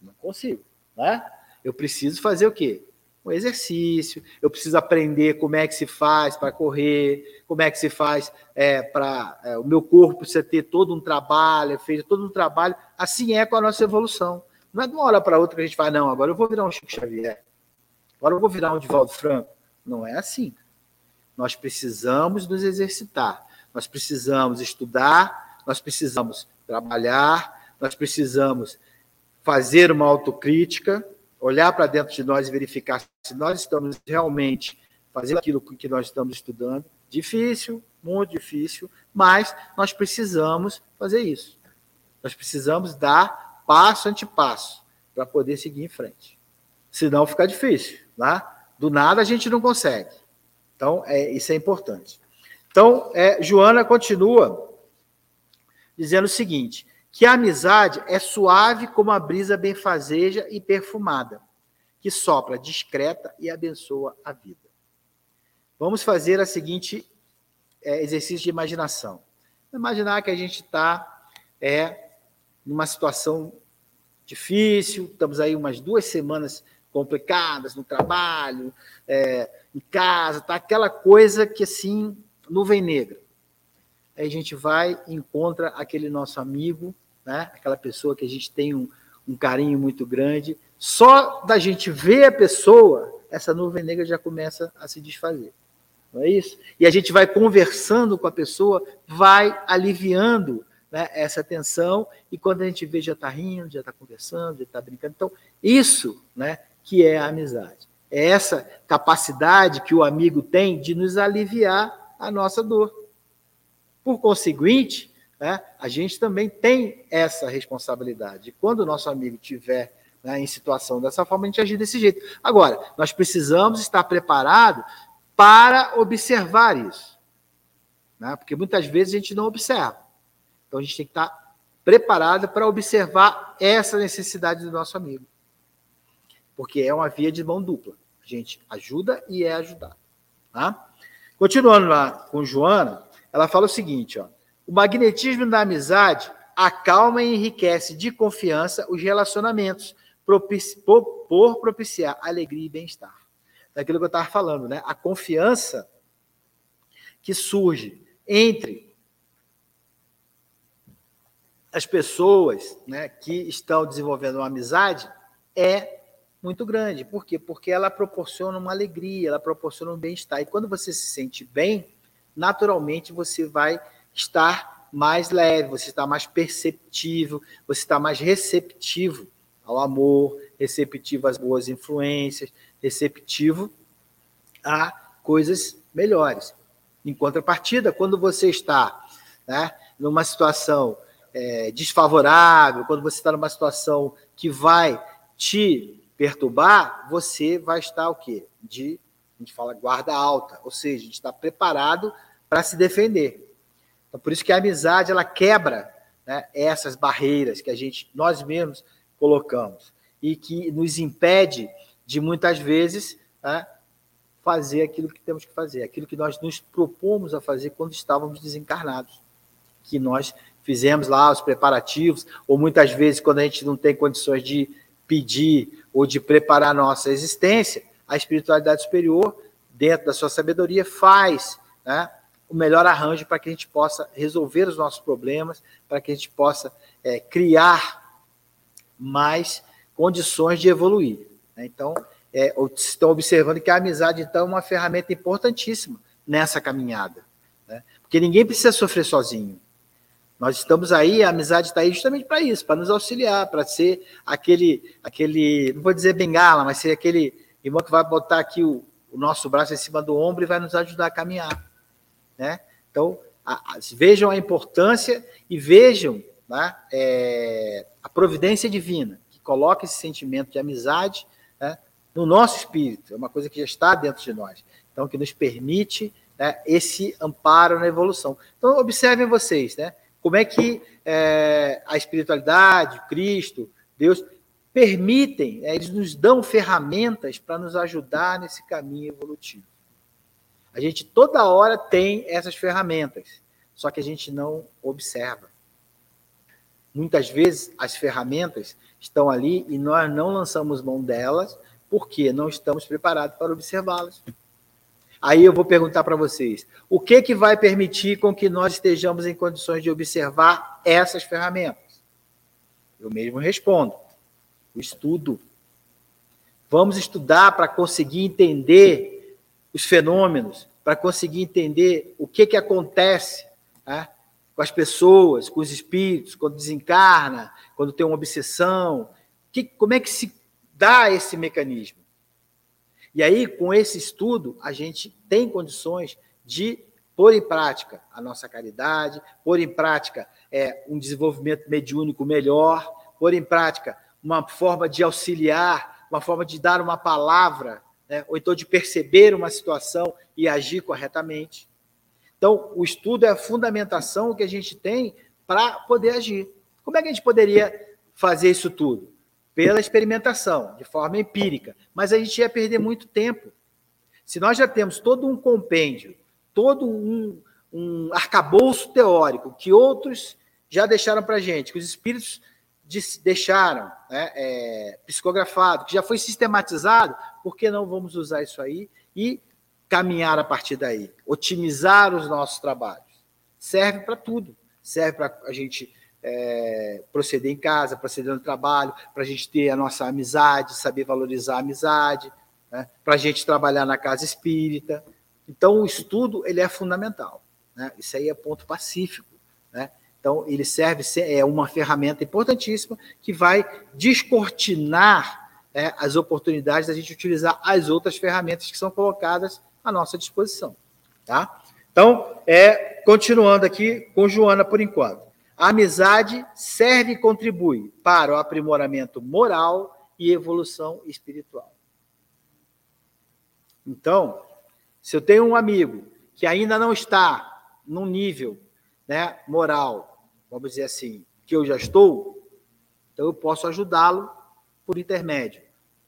Não consigo, né? Eu preciso fazer o quê? Um exercício, eu preciso aprender como é que se faz para correr, como é que se faz é, para é, o meu corpo precisa ter todo um trabalho, é feito todo um trabalho. Assim é com a nossa evolução. Não é de uma hora para outra que a gente fala, não, agora eu vou virar um Chico Xavier, agora eu vou virar um Divaldo Franco. Não é assim. Nós precisamos nos exercitar, nós precisamos estudar, nós precisamos trabalhar, nós precisamos fazer uma autocrítica, olhar para dentro de nós e verificar se nós estamos realmente fazendo aquilo que nós estamos estudando. Difícil, muito difícil, mas nós precisamos fazer isso. Nós precisamos dar passo ante passo para poder seguir em frente. Senão fica difícil, tá? Do nada a gente não consegue. Então, é, isso é importante. Então, é, Joana continua dizendo o seguinte: que a amizade é suave como a brisa benfazeja e perfumada, que sopra discreta e abençoa a vida. Vamos fazer a seguinte é, exercício de imaginação. Imaginar que a gente está é, numa situação difícil, estamos aí umas duas semanas complicadas no trabalho, é, em casa, tá aquela coisa que assim, nuvem negra aí a gente vai e encontra aquele nosso amigo, né? aquela pessoa que a gente tem um, um carinho muito grande. Só da gente ver a pessoa, essa nuvem negra já começa a se desfazer. Não é isso? E a gente vai conversando com a pessoa, vai aliviando né, essa tensão, e quando a gente vê, já está rindo, já está conversando, já está brincando. Então, isso né, que é a amizade. É essa capacidade que o amigo tem de nos aliviar a nossa dor. Por conseguinte, né, a gente também tem essa responsabilidade. Quando o nosso amigo tiver né, em situação dessa forma, a gente agir desse jeito. Agora, nós precisamos estar preparados para observar isso. Né, porque muitas vezes a gente não observa. Então a gente tem que estar preparado para observar essa necessidade do nosso amigo. Porque é uma via de mão dupla. A gente ajuda e é ajudado. Tá? Continuando lá com Joana, ela fala o seguinte: ó, o magnetismo da amizade acalma e enriquece de confiança os relacionamentos, propici por, por propiciar alegria e bem-estar. Daquilo que eu estava falando, né? A confiança que surge entre as pessoas né, que estão desenvolvendo uma amizade é muito grande. Por quê? Porque ela proporciona uma alegria, ela proporciona um bem-estar. E quando você se sente bem, naturalmente você vai estar mais leve, você está mais perceptível, você está mais receptivo ao amor, receptivo às boas influências, receptivo a coisas melhores. Em contrapartida, quando você está né, numa situação é, desfavorável, quando você está numa situação que vai te perturbar, você vai estar o quê? De, a gente fala guarda alta, ou seja, a gente está preparado para se defender. Então, por isso que a amizade ela quebra né, essas barreiras que a gente, nós mesmos, colocamos e que nos impede de muitas vezes né, fazer aquilo que temos que fazer, aquilo que nós nos propomos a fazer quando estávamos desencarnados, que nós fizemos lá os preparativos, ou muitas vezes quando a gente não tem condições de pedir ou de preparar nossa existência, a espiritualidade superior, dentro da sua sabedoria, faz né, o melhor arranjo para que a gente possa resolver os nossos problemas, para que a gente possa é, criar mais condições de evoluir. Né? Então, é, estão observando que a amizade, então, é uma ferramenta importantíssima nessa caminhada. Né? Porque ninguém precisa sofrer sozinho. Nós estamos aí, a amizade está aí justamente para isso, para nos auxiliar, para ser aquele, aquele, não vou dizer bengala, mas ser aquele irmão que vai botar aqui o, o nosso braço em cima do ombro e vai nos ajudar a caminhar. Né? Então, a, a, vejam a importância e vejam né, é, a providência divina, que coloca esse sentimento de amizade né, no nosso espírito, é uma coisa que já está dentro de nós, então que nos permite né, esse amparo na evolução. Então, observem vocês, né? Como é que é, a espiritualidade, Cristo, Deus, permitem, é, eles nos dão ferramentas para nos ajudar nesse caminho evolutivo. A gente toda hora tem essas ferramentas, só que a gente não observa. Muitas vezes as ferramentas estão ali e nós não lançamos mão delas porque não estamos preparados para observá-las. Aí eu vou perguntar para vocês: o que, que vai permitir com que nós estejamos em condições de observar essas ferramentas? Eu mesmo respondo: o estudo. Vamos estudar para conseguir entender os fenômenos, para conseguir entender o que, que acontece né, com as pessoas, com os espíritos, quando desencarna, quando tem uma obsessão. Que, como é que se dá esse mecanismo? E aí, com esse estudo, a gente tem condições de pôr em prática a nossa caridade, pôr em prática é, um desenvolvimento mediúnico melhor, pôr em prática uma forma de auxiliar, uma forma de dar uma palavra, né, ou então de perceber uma situação e agir corretamente. Então, o estudo é a fundamentação que a gente tem para poder agir. Como é que a gente poderia fazer isso tudo? Pela experimentação, de forma empírica, mas a gente ia perder muito tempo. Se nós já temos todo um compêndio, todo um, um arcabouço teórico que outros já deixaram para a gente, que os espíritos deixaram né, é, psicografado, que já foi sistematizado, por que não vamos usar isso aí e caminhar a partir daí? Otimizar os nossos trabalhos. Serve para tudo. Serve para a gente é, proceder em casa, proceder no trabalho, para a gente ter a nossa amizade, saber valorizar a amizade, né? para a gente trabalhar na casa espírita. Então, o estudo ele é fundamental. Né? Isso aí é ponto pacífico. Né? Então, ele serve, é uma ferramenta importantíssima que vai descortinar é, as oportunidades da gente utilizar as outras ferramentas que são colocadas à nossa disposição. Tá? Então, é, continuando aqui com Joana por enquanto. A amizade serve e contribui para o aprimoramento moral e evolução espiritual. Então, se eu tenho um amigo que ainda não está num nível né, moral, vamos dizer assim, que eu já estou, então eu posso ajudá-lo por intermédio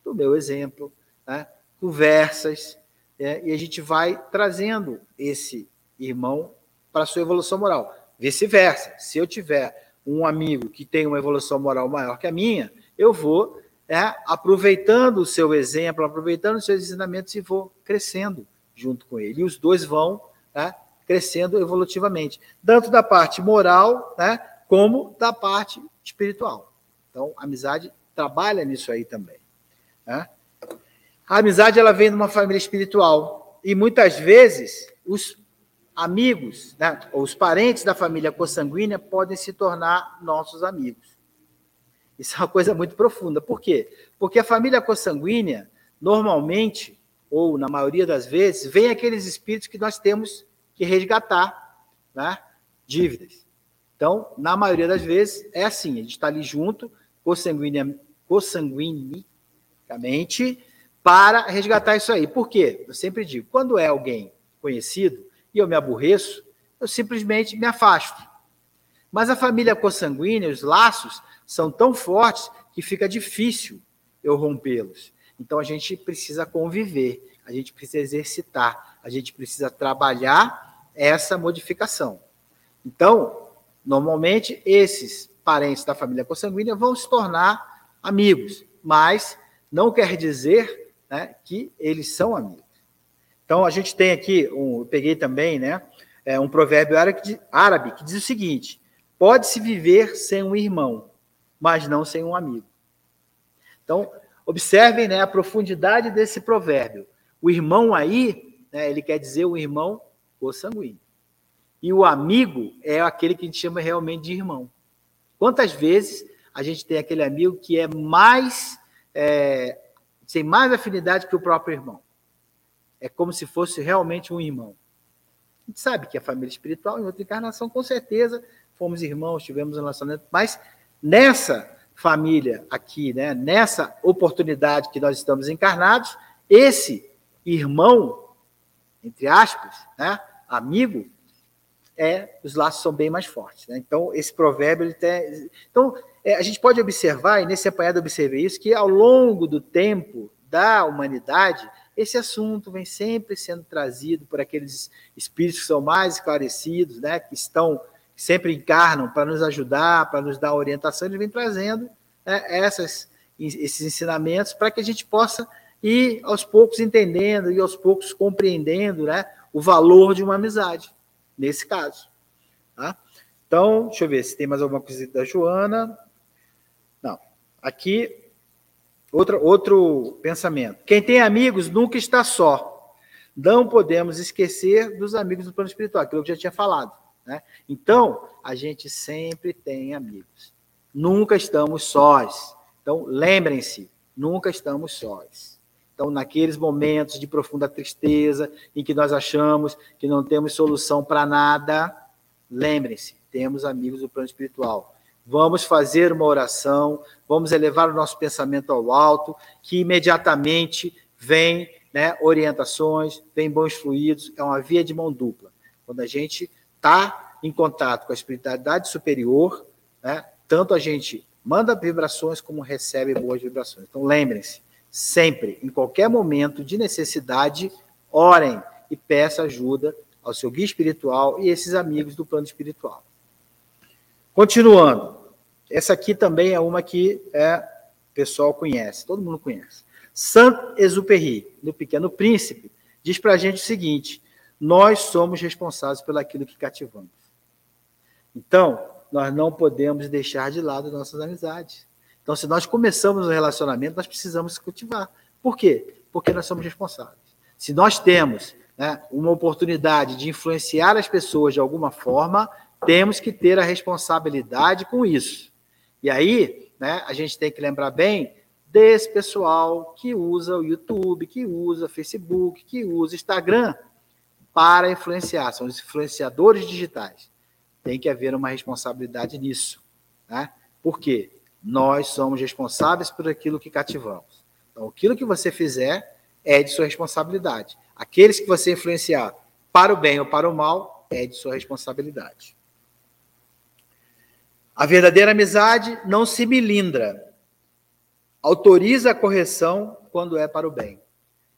do meu exemplo, né, conversas, é, e a gente vai trazendo esse irmão para a sua evolução moral. Vice-versa. Se eu tiver um amigo que tem uma evolução moral maior que a minha, eu vou é, aproveitando o seu exemplo, aproveitando os seus ensinamentos e vou crescendo junto com ele. E os dois vão né, crescendo evolutivamente, tanto da parte moral né, como da parte espiritual. Então, a amizade trabalha nisso aí também. Né? A amizade ela vem de uma família espiritual e muitas vezes os amigos, né, os parentes da família consanguínea podem se tornar nossos amigos. Isso é uma coisa muito profunda. Por quê? Porque a família consanguínea, normalmente, ou na maioria das vezes, vem aqueles espíritos que nós temos que resgatar, né? dívidas. Então, na maioria das vezes, é assim: a gente está ali junto, consanguinicamente, para resgatar isso aí. Por quê? Eu sempre digo: quando é alguém conhecido e eu me aborreço, eu simplesmente me afasto. Mas a família consanguínea, os laços, são tão fortes que fica difícil eu rompê-los. Então a gente precisa conviver, a gente precisa exercitar, a gente precisa trabalhar essa modificação. Então, normalmente, esses parentes da família consanguínea vão se tornar amigos, mas não quer dizer né, que eles são amigos. Então, a gente tem aqui, um, eu peguei também, né, é, um provérbio árabe, que diz o seguinte: pode-se viver sem um irmão, mas não sem um amigo. Então, Observem né, a profundidade desse provérbio. O irmão aí, né, ele quer dizer o irmão consanguíneo. E o amigo é aquele que a gente chama realmente de irmão. Quantas vezes a gente tem aquele amigo que é mais, é, tem mais afinidade que o próprio irmão? É como se fosse realmente um irmão. A gente sabe que a família espiritual, em outra encarnação, com certeza, fomos irmãos, tivemos um relacionamento, mas nessa família aqui, né, nessa oportunidade que nós estamos encarnados, esse irmão, entre aspas, né, amigo, é os laços são bem mais fortes. Né? Então, esse provérbio, ele tem... Então, é, a gente pode observar, e nesse apanhado observei isso, que ao longo do tempo da humanidade, esse assunto vem sempre sendo trazido por aqueles espíritos que são mais esclarecidos, né, que estão sempre encarnam para nos ajudar, para nos dar orientação, ele vem trazendo né, essas, esses ensinamentos para que a gente possa ir aos poucos entendendo e aos poucos compreendendo né, o valor de uma amizade, nesse caso. Tá? Então, deixa eu ver se tem mais alguma coisa da Joana. Não. Aqui, outro, pensamento. Quem tem amigos nunca está só. Não podemos esquecer dos amigos do plano espiritual, aquilo que eu já tinha falado. Né? Então, a gente sempre tem amigos. Nunca estamos sós. Então, lembrem-se, nunca estamos sós. Então, naqueles momentos de profunda tristeza, em que nós achamos que não temos solução para nada, lembrem-se, temos amigos do plano espiritual. Vamos fazer uma oração, vamos elevar o nosso pensamento ao alto, que imediatamente vem né, orientações, vem bons fluidos, é uma via de mão dupla. Quando a gente está em contato com a espiritualidade superior, né, tanto a gente manda vibrações como recebe boas vibrações. Então lembrem-se, sempre, em qualquer momento de necessidade, orem e peçam ajuda ao seu guia espiritual e esses amigos do plano espiritual. Continuando, essa aqui também é uma que é, o pessoal conhece, todo mundo conhece. Saint-Exupéry, no Pequeno Príncipe, diz para a gente o seguinte: nós somos responsáveis pelo aquilo que cativamos. Então, nós não podemos deixar de lado nossas amizades. Então, se nós começamos um relacionamento, nós precisamos cultivar. Por quê? Porque nós somos responsáveis. Se nós temos né, uma oportunidade de influenciar as pessoas de alguma forma, temos que ter a responsabilidade com isso. E aí, né, a gente tem que lembrar bem desse pessoal que usa o YouTube, que usa Facebook, que usa Instagram para influenciar, são os influenciadores digitais. Tem que haver uma responsabilidade nisso. Né? Por quê? Nós somos responsáveis por aquilo que cativamos. Então, aquilo que você fizer é de sua responsabilidade. Aqueles que você influenciar para o bem ou para o mal é de sua responsabilidade. A verdadeira amizade não se milindra, autoriza a correção quando é para o bem.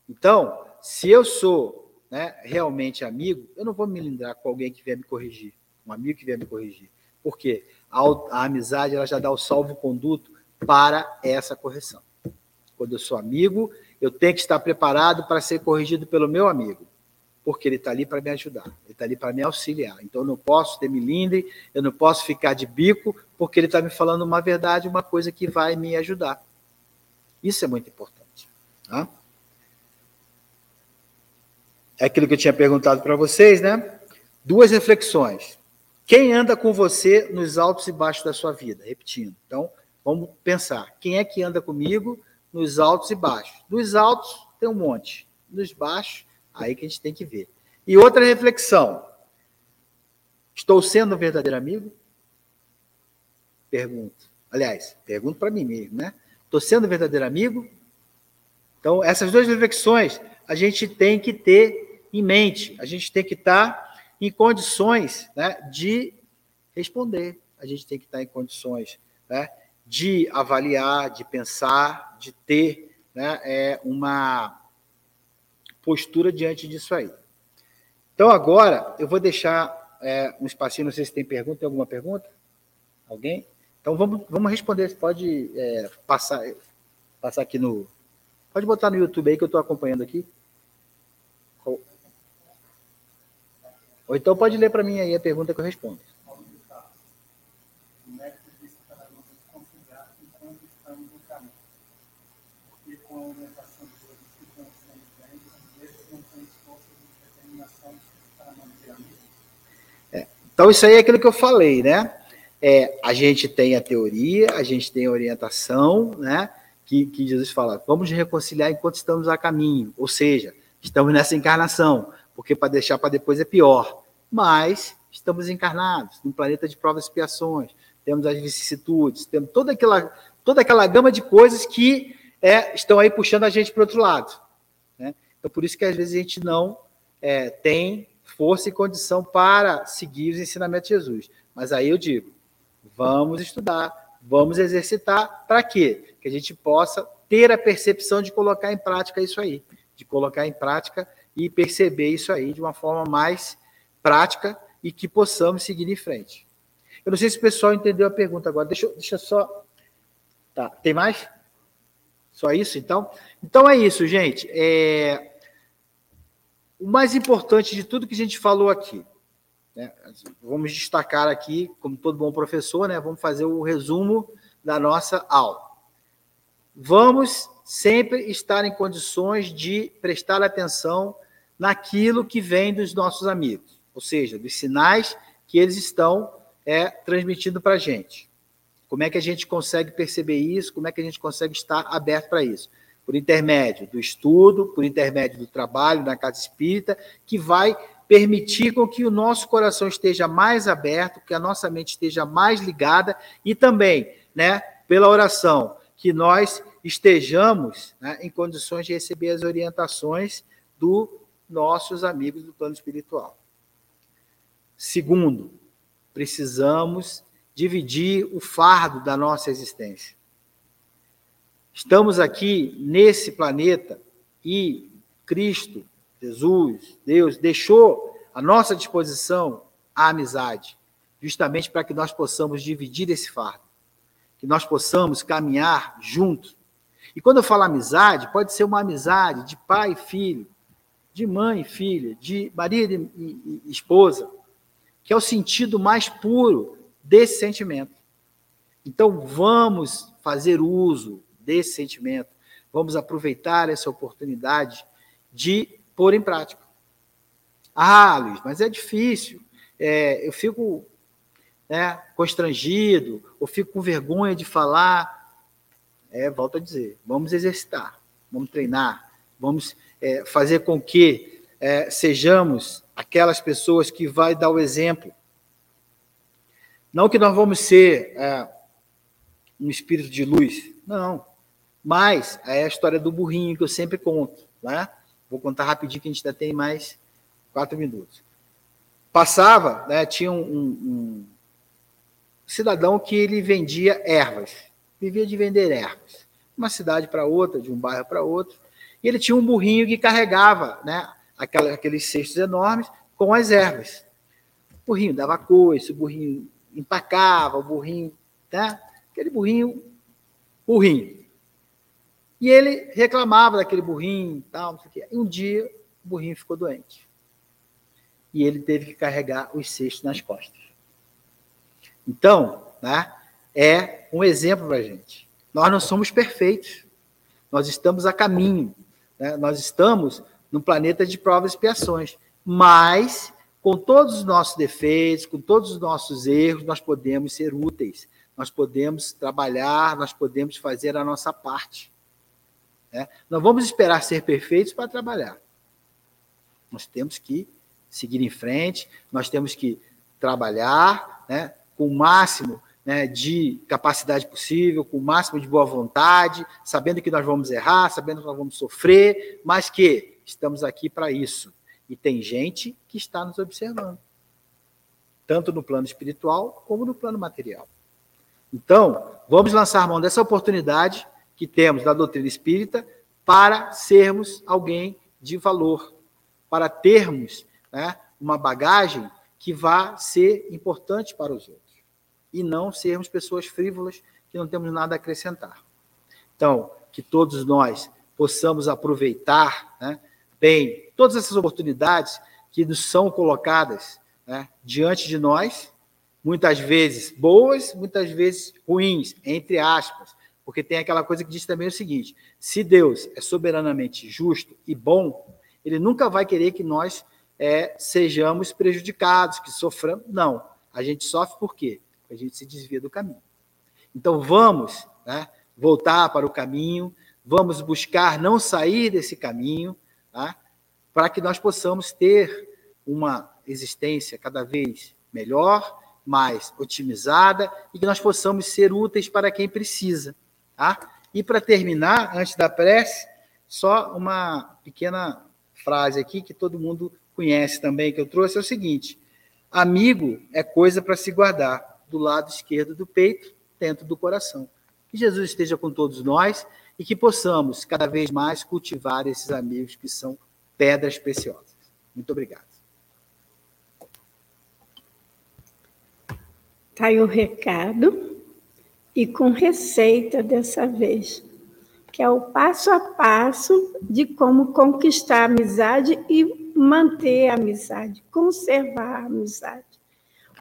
Então, se eu sou né, realmente amigo, eu não vou me lindrar com alguém que vier me corrigir, um amigo que vier me corrigir. Por quê? A, a amizade ela já dá o salvo-conduto para essa correção. Quando eu sou amigo, eu tenho que estar preparado para ser corrigido pelo meu amigo, porque ele está ali para me ajudar, ele está ali para me auxiliar. Então eu não posso ter milindre, eu não posso ficar de bico, porque ele está me falando uma verdade, uma coisa que vai me ajudar. Isso é muito importante. Tá? É aquilo que eu tinha perguntado para vocês, né? Duas reflexões. Quem anda com você nos altos e baixos da sua vida? Repetindo. Então, vamos pensar. Quem é que anda comigo nos altos e baixos? Nos altos tem um monte. Nos baixos, aí que a gente tem que ver. E outra reflexão. Estou sendo um verdadeiro amigo? Pergunto. Aliás, pergunto para mim mesmo, né? Estou sendo um verdadeiro amigo? Então, essas duas reflexões a gente tem que ter em mente, a gente tem que estar em condições né, de responder, a gente tem que estar em condições né, de avaliar, de pensar, de ter né, é, uma postura diante disso aí. Então, agora, eu vou deixar é, um espacinho, não sei se tem pergunta, tem alguma pergunta? Alguém? Então, vamos, vamos responder, você pode é, passar, passar aqui no... Pode botar no YouTube aí que eu estou acompanhando aqui. Ou então pode ler para mim aí a pergunta que eu respondo. Então, isso aí é aquilo que eu falei, né? É, a gente tem a teoria, a gente tem a orientação, né? Que, que Jesus fala, vamos reconciliar enquanto estamos a caminho, ou seja, estamos nessa encarnação, porque para deixar para depois é pior mas estamos encarnados num planeta de provas e expiações, temos as vicissitudes, temos toda aquela, toda aquela gama de coisas que é, estão aí puxando a gente para o outro lado. Né? Então, por isso que às vezes a gente não é, tem força e condição para seguir os ensinamentos de Jesus. Mas aí eu digo, vamos estudar, vamos exercitar, para quê? Que a gente possa ter a percepção de colocar em prática isso aí, de colocar em prática e perceber isso aí de uma forma mais prática e que possamos seguir em frente. Eu não sei se o pessoal entendeu a pergunta agora. Deixa, deixa só. Tá, tem mais? Só isso, então? Então é isso, gente. É... O mais importante de tudo que a gente falou aqui, né? vamos destacar aqui, como todo bom professor, né? vamos fazer o resumo da nossa aula. Vamos sempre estar em condições de prestar atenção naquilo que vem dos nossos amigos ou seja, dos sinais que eles estão é, transmitindo para a gente. Como é que a gente consegue perceber isso? Como é que a gente consegue estar aberto para isso? Por intermédio do estudo, por intermédio do trabalho na casa espírita, que vai permitir com que o nosso coração esteja mais aberto, que a nossa mente esteja mais ligada e também, né, pela oração, que nós estejamos né, em condições de receber as orientações dos nossos amigos do plano espiritual. Segundo, precisamos dividir o fardo da nossa existência. Estamos aqui nesse planeta e Cristo, Jesus, Deus, deixou à nossa disposição a amizade, justamente para que nós possamos dividir esse fardo, que nós possamos caminhar juntos. E quando eu falo amizade, pode ser uma amizade de pai e filho, de mãe e filha, de marido e, esposa que é o sentido mais puro desse sentimento. Então, vamos fazer uso desse sentimento, vamos aproveitar essa oportunidade de pôr em prática. Ah, Luiz, mas é difícil, é, eu fico né, constrangido, ou fico com vergonha de falar. É, volto a dizer, vamos exercitar, vamos treinar, vamos é, fazer com que é, sejamos aquelas pessoas que vai dar o exemplo. Não que nós vamos ser é, um espírito de luz, não. Mas é a história do burrinho que eu sempre conto, né? Vou contar rapidinho que a gente ainda tem mais quatro minutos. Passava, né, tinha um, um, um cidadão que ele vendia ervas, vivia de vender ervas, uma cidade para outra, de um bairro para outro, e ele tinha um burrinho que carregava, né, aqueles cestos enormes com as ervas. O burrinho dava coice, o burrinho empacava, o burrinho, tá? Aquele burrinho, burrinho. E ele reclamava daquele burrinho, tal, não sei o quê. E um dia o burrinho ficou doente. E ele teve que carregar os cestos nas costas. Então, né, é um exemplo para a gente. Nós não somos perfeitos. nós estamos a caminho, né? nós estamos no planeta de provas e expiações, mas com todos os nossos defeitos, com todos os nossos erros, nós podemos ser úteis, nós podemos trabalhar, nós podemos fazer a nossa parte. Né? Não vamos esperar ser perfeitos para trabalhar. Nós temos que seguir em frente, nós temos que trabalhar né, com o máximo né, de capacidade possível, com o máximo de boa vontade, sabendo que nós vamos errar, sabendo que nós vamos sofrer, mas que estamos aqui para isso. E tem gente que está nos observando, tanto no plano espiritual como no plano material. Então, vamos lançar mão dessa oportunidade que temos da doutrina espírita para sermos alguém de valor, para termos né, uma bagagem que vá ser importante para os outros e não sermos pessoas frívolas que não temos nada a acrescentar. Então, que todos nós possamos aproveitar né, bem todas essas oportunidades que nos são colocadas né, diante de nós, muitas vezes boas, muitas vezes ruins, entre aspas, porque tem aquela coisa que diz também o seguinte: se Deus é soberanamente justo e bom, ele nunca vai querer que nós é, sejamos prejudicados, que soframos. Não. A gente sofre por quê? Porque a gente se desvia do caminho. Então vamos né, voltar para o caminho, vamos buscar não sair desse caminho, tá, para que nós possamos ter uma existência cada vez melhor, mais otimizada e que nós possamos ser úteis para quem precisa. Tá? E para terminar, antes da prece, só uma pequena frase aqui que todo mundo conhece também, que eu trouxe, é o seguinte: amigo é coisa para se guardar do lado esquerdo do peito, dentro do coração. Que Jesus esteja com todos nós e que possamos cada vez mais cultivar esses amigos que são pedras preciosas. Muito obrigado. Está aí o recado e com receita dessa vez, que é o passo a passo de como conquistar a amizade e manter a amizade, conservar a amizade.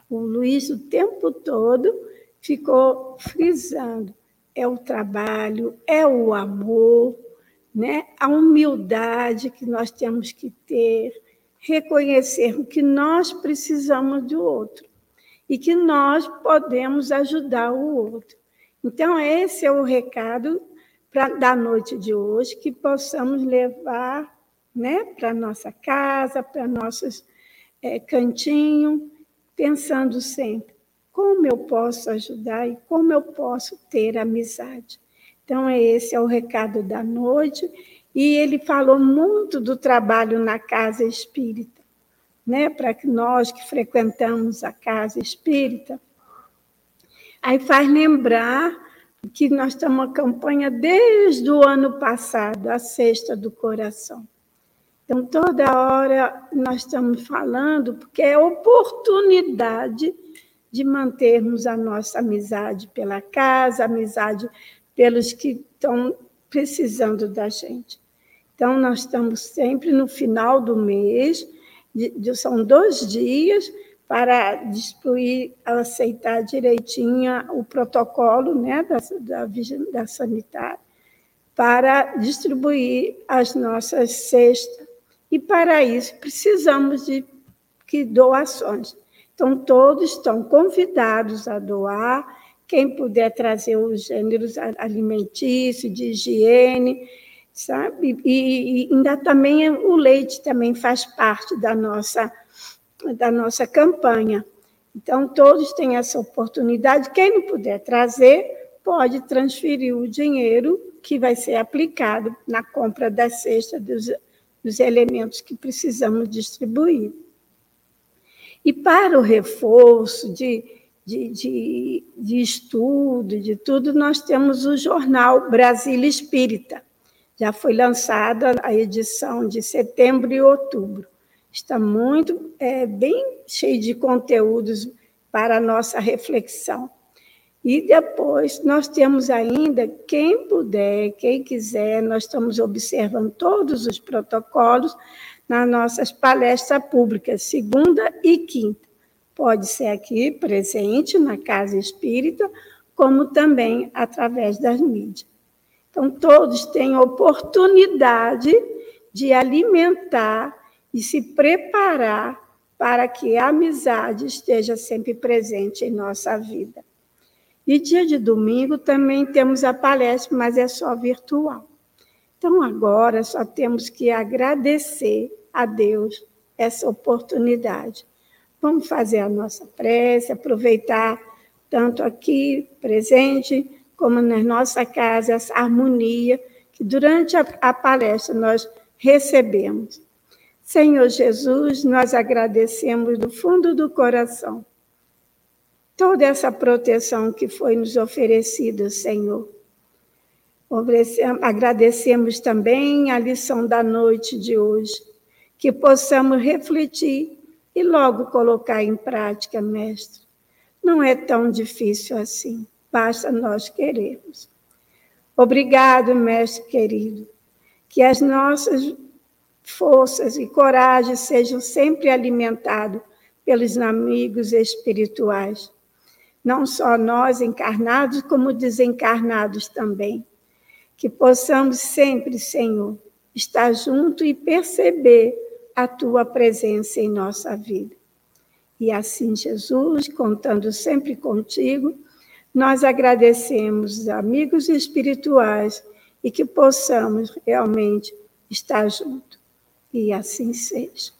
O Luiz, o tempo todo, ficou frisando: é o trabalho, é o amor, né? a humildade que nós temos que ter, reconhecer o que nós precisamos do outro e que nós podemos ajudar o outro. Então, esse é o recado pra, da noite de hoje, que possamos levar né, para nossa casa, para nossos é, cantinho, pensando sempre como eu posso ajudar e como eu posso ter amizade. Então, esse é o recado da noite. E ele falou muito do trabalho na casa espírita, né? para que nós que frequentamos a casa espírita. Aí faz lembrar que nós estamos uma campanha desde o ano passado, a Sexta do Coração. Então, toda hora nós estamos falando, porque é oportunidade de mantermos a nossa amizade pela casa, amizade pelos que estão precisando da gente. Então, nós estamos sempre no final do mês, de, de, são dois dias para destruir, aceitar direitinho o protocolo né, da, da, da sanitária, para distribuir as nossas cestas e, para isso, precisamos de que doações. Então, todos estão convidados a doar. Quem puder trazer os gêneros alimentícios, de higiene, sabe? E, e ainda também o leite também faz parte da nossa, da nossa campanha. Então, todos têm essa oportunidade. Quem não puder trazer, pode transferir o dinheiro que vai ser aplicado na compra da cesta dos dos elementos que precisamos distribuir. E para o reforço de, de, de, de estudo, de tudo, nós temos o jornal Brasília Espírita. Já foi lançada a edição de setembro e outubro. Está muito, é, bem cheio de conteúdos para a nossa reflexão. E depois nós temos ainda, quem puder, quem quiser, nós estamos observando todos os protocolos nas nossas palestras públicas, segunda e quinta. Pode ser aqui presente na Casa Espírita, como também através das mídias. Então, todos têm oportunidade de alimentar e se preparar para que a amizade esteja sempre presente em nossa vida. E dia de domingo também temos a palestra, mas é só virtual. Então, agora só temos que agradecer a Deus essa oportunidade. Vamos fazer a nossa prece, aproveitar tanto aqui presente como na nossa casa essa harmonia que durante a, a palestra nós recebemos. Senhor Jesus, nós agradecemos do fundo do coração toda essa proteção que foi nos oferecida, Senhor. Agradecemos também a lição da noite de hoje, que possamos refletir e logo colocar em prática, Mestre. Não é tão difícil assim, basta nós querermos. Obrigado, Mestre querido, que as nossas forças e coragem sejam sempre alimentados pelos amigos espirituais não só nós encarnados, como desencarnados também. Que possamos sempre, Senhor, estar junto e perceber a tua presença em nossa vida. E assim, Jesus, contando sempre contigo, nós agradecemos os amigos espirituais e que possamos realmente estar juntos. E assim seja.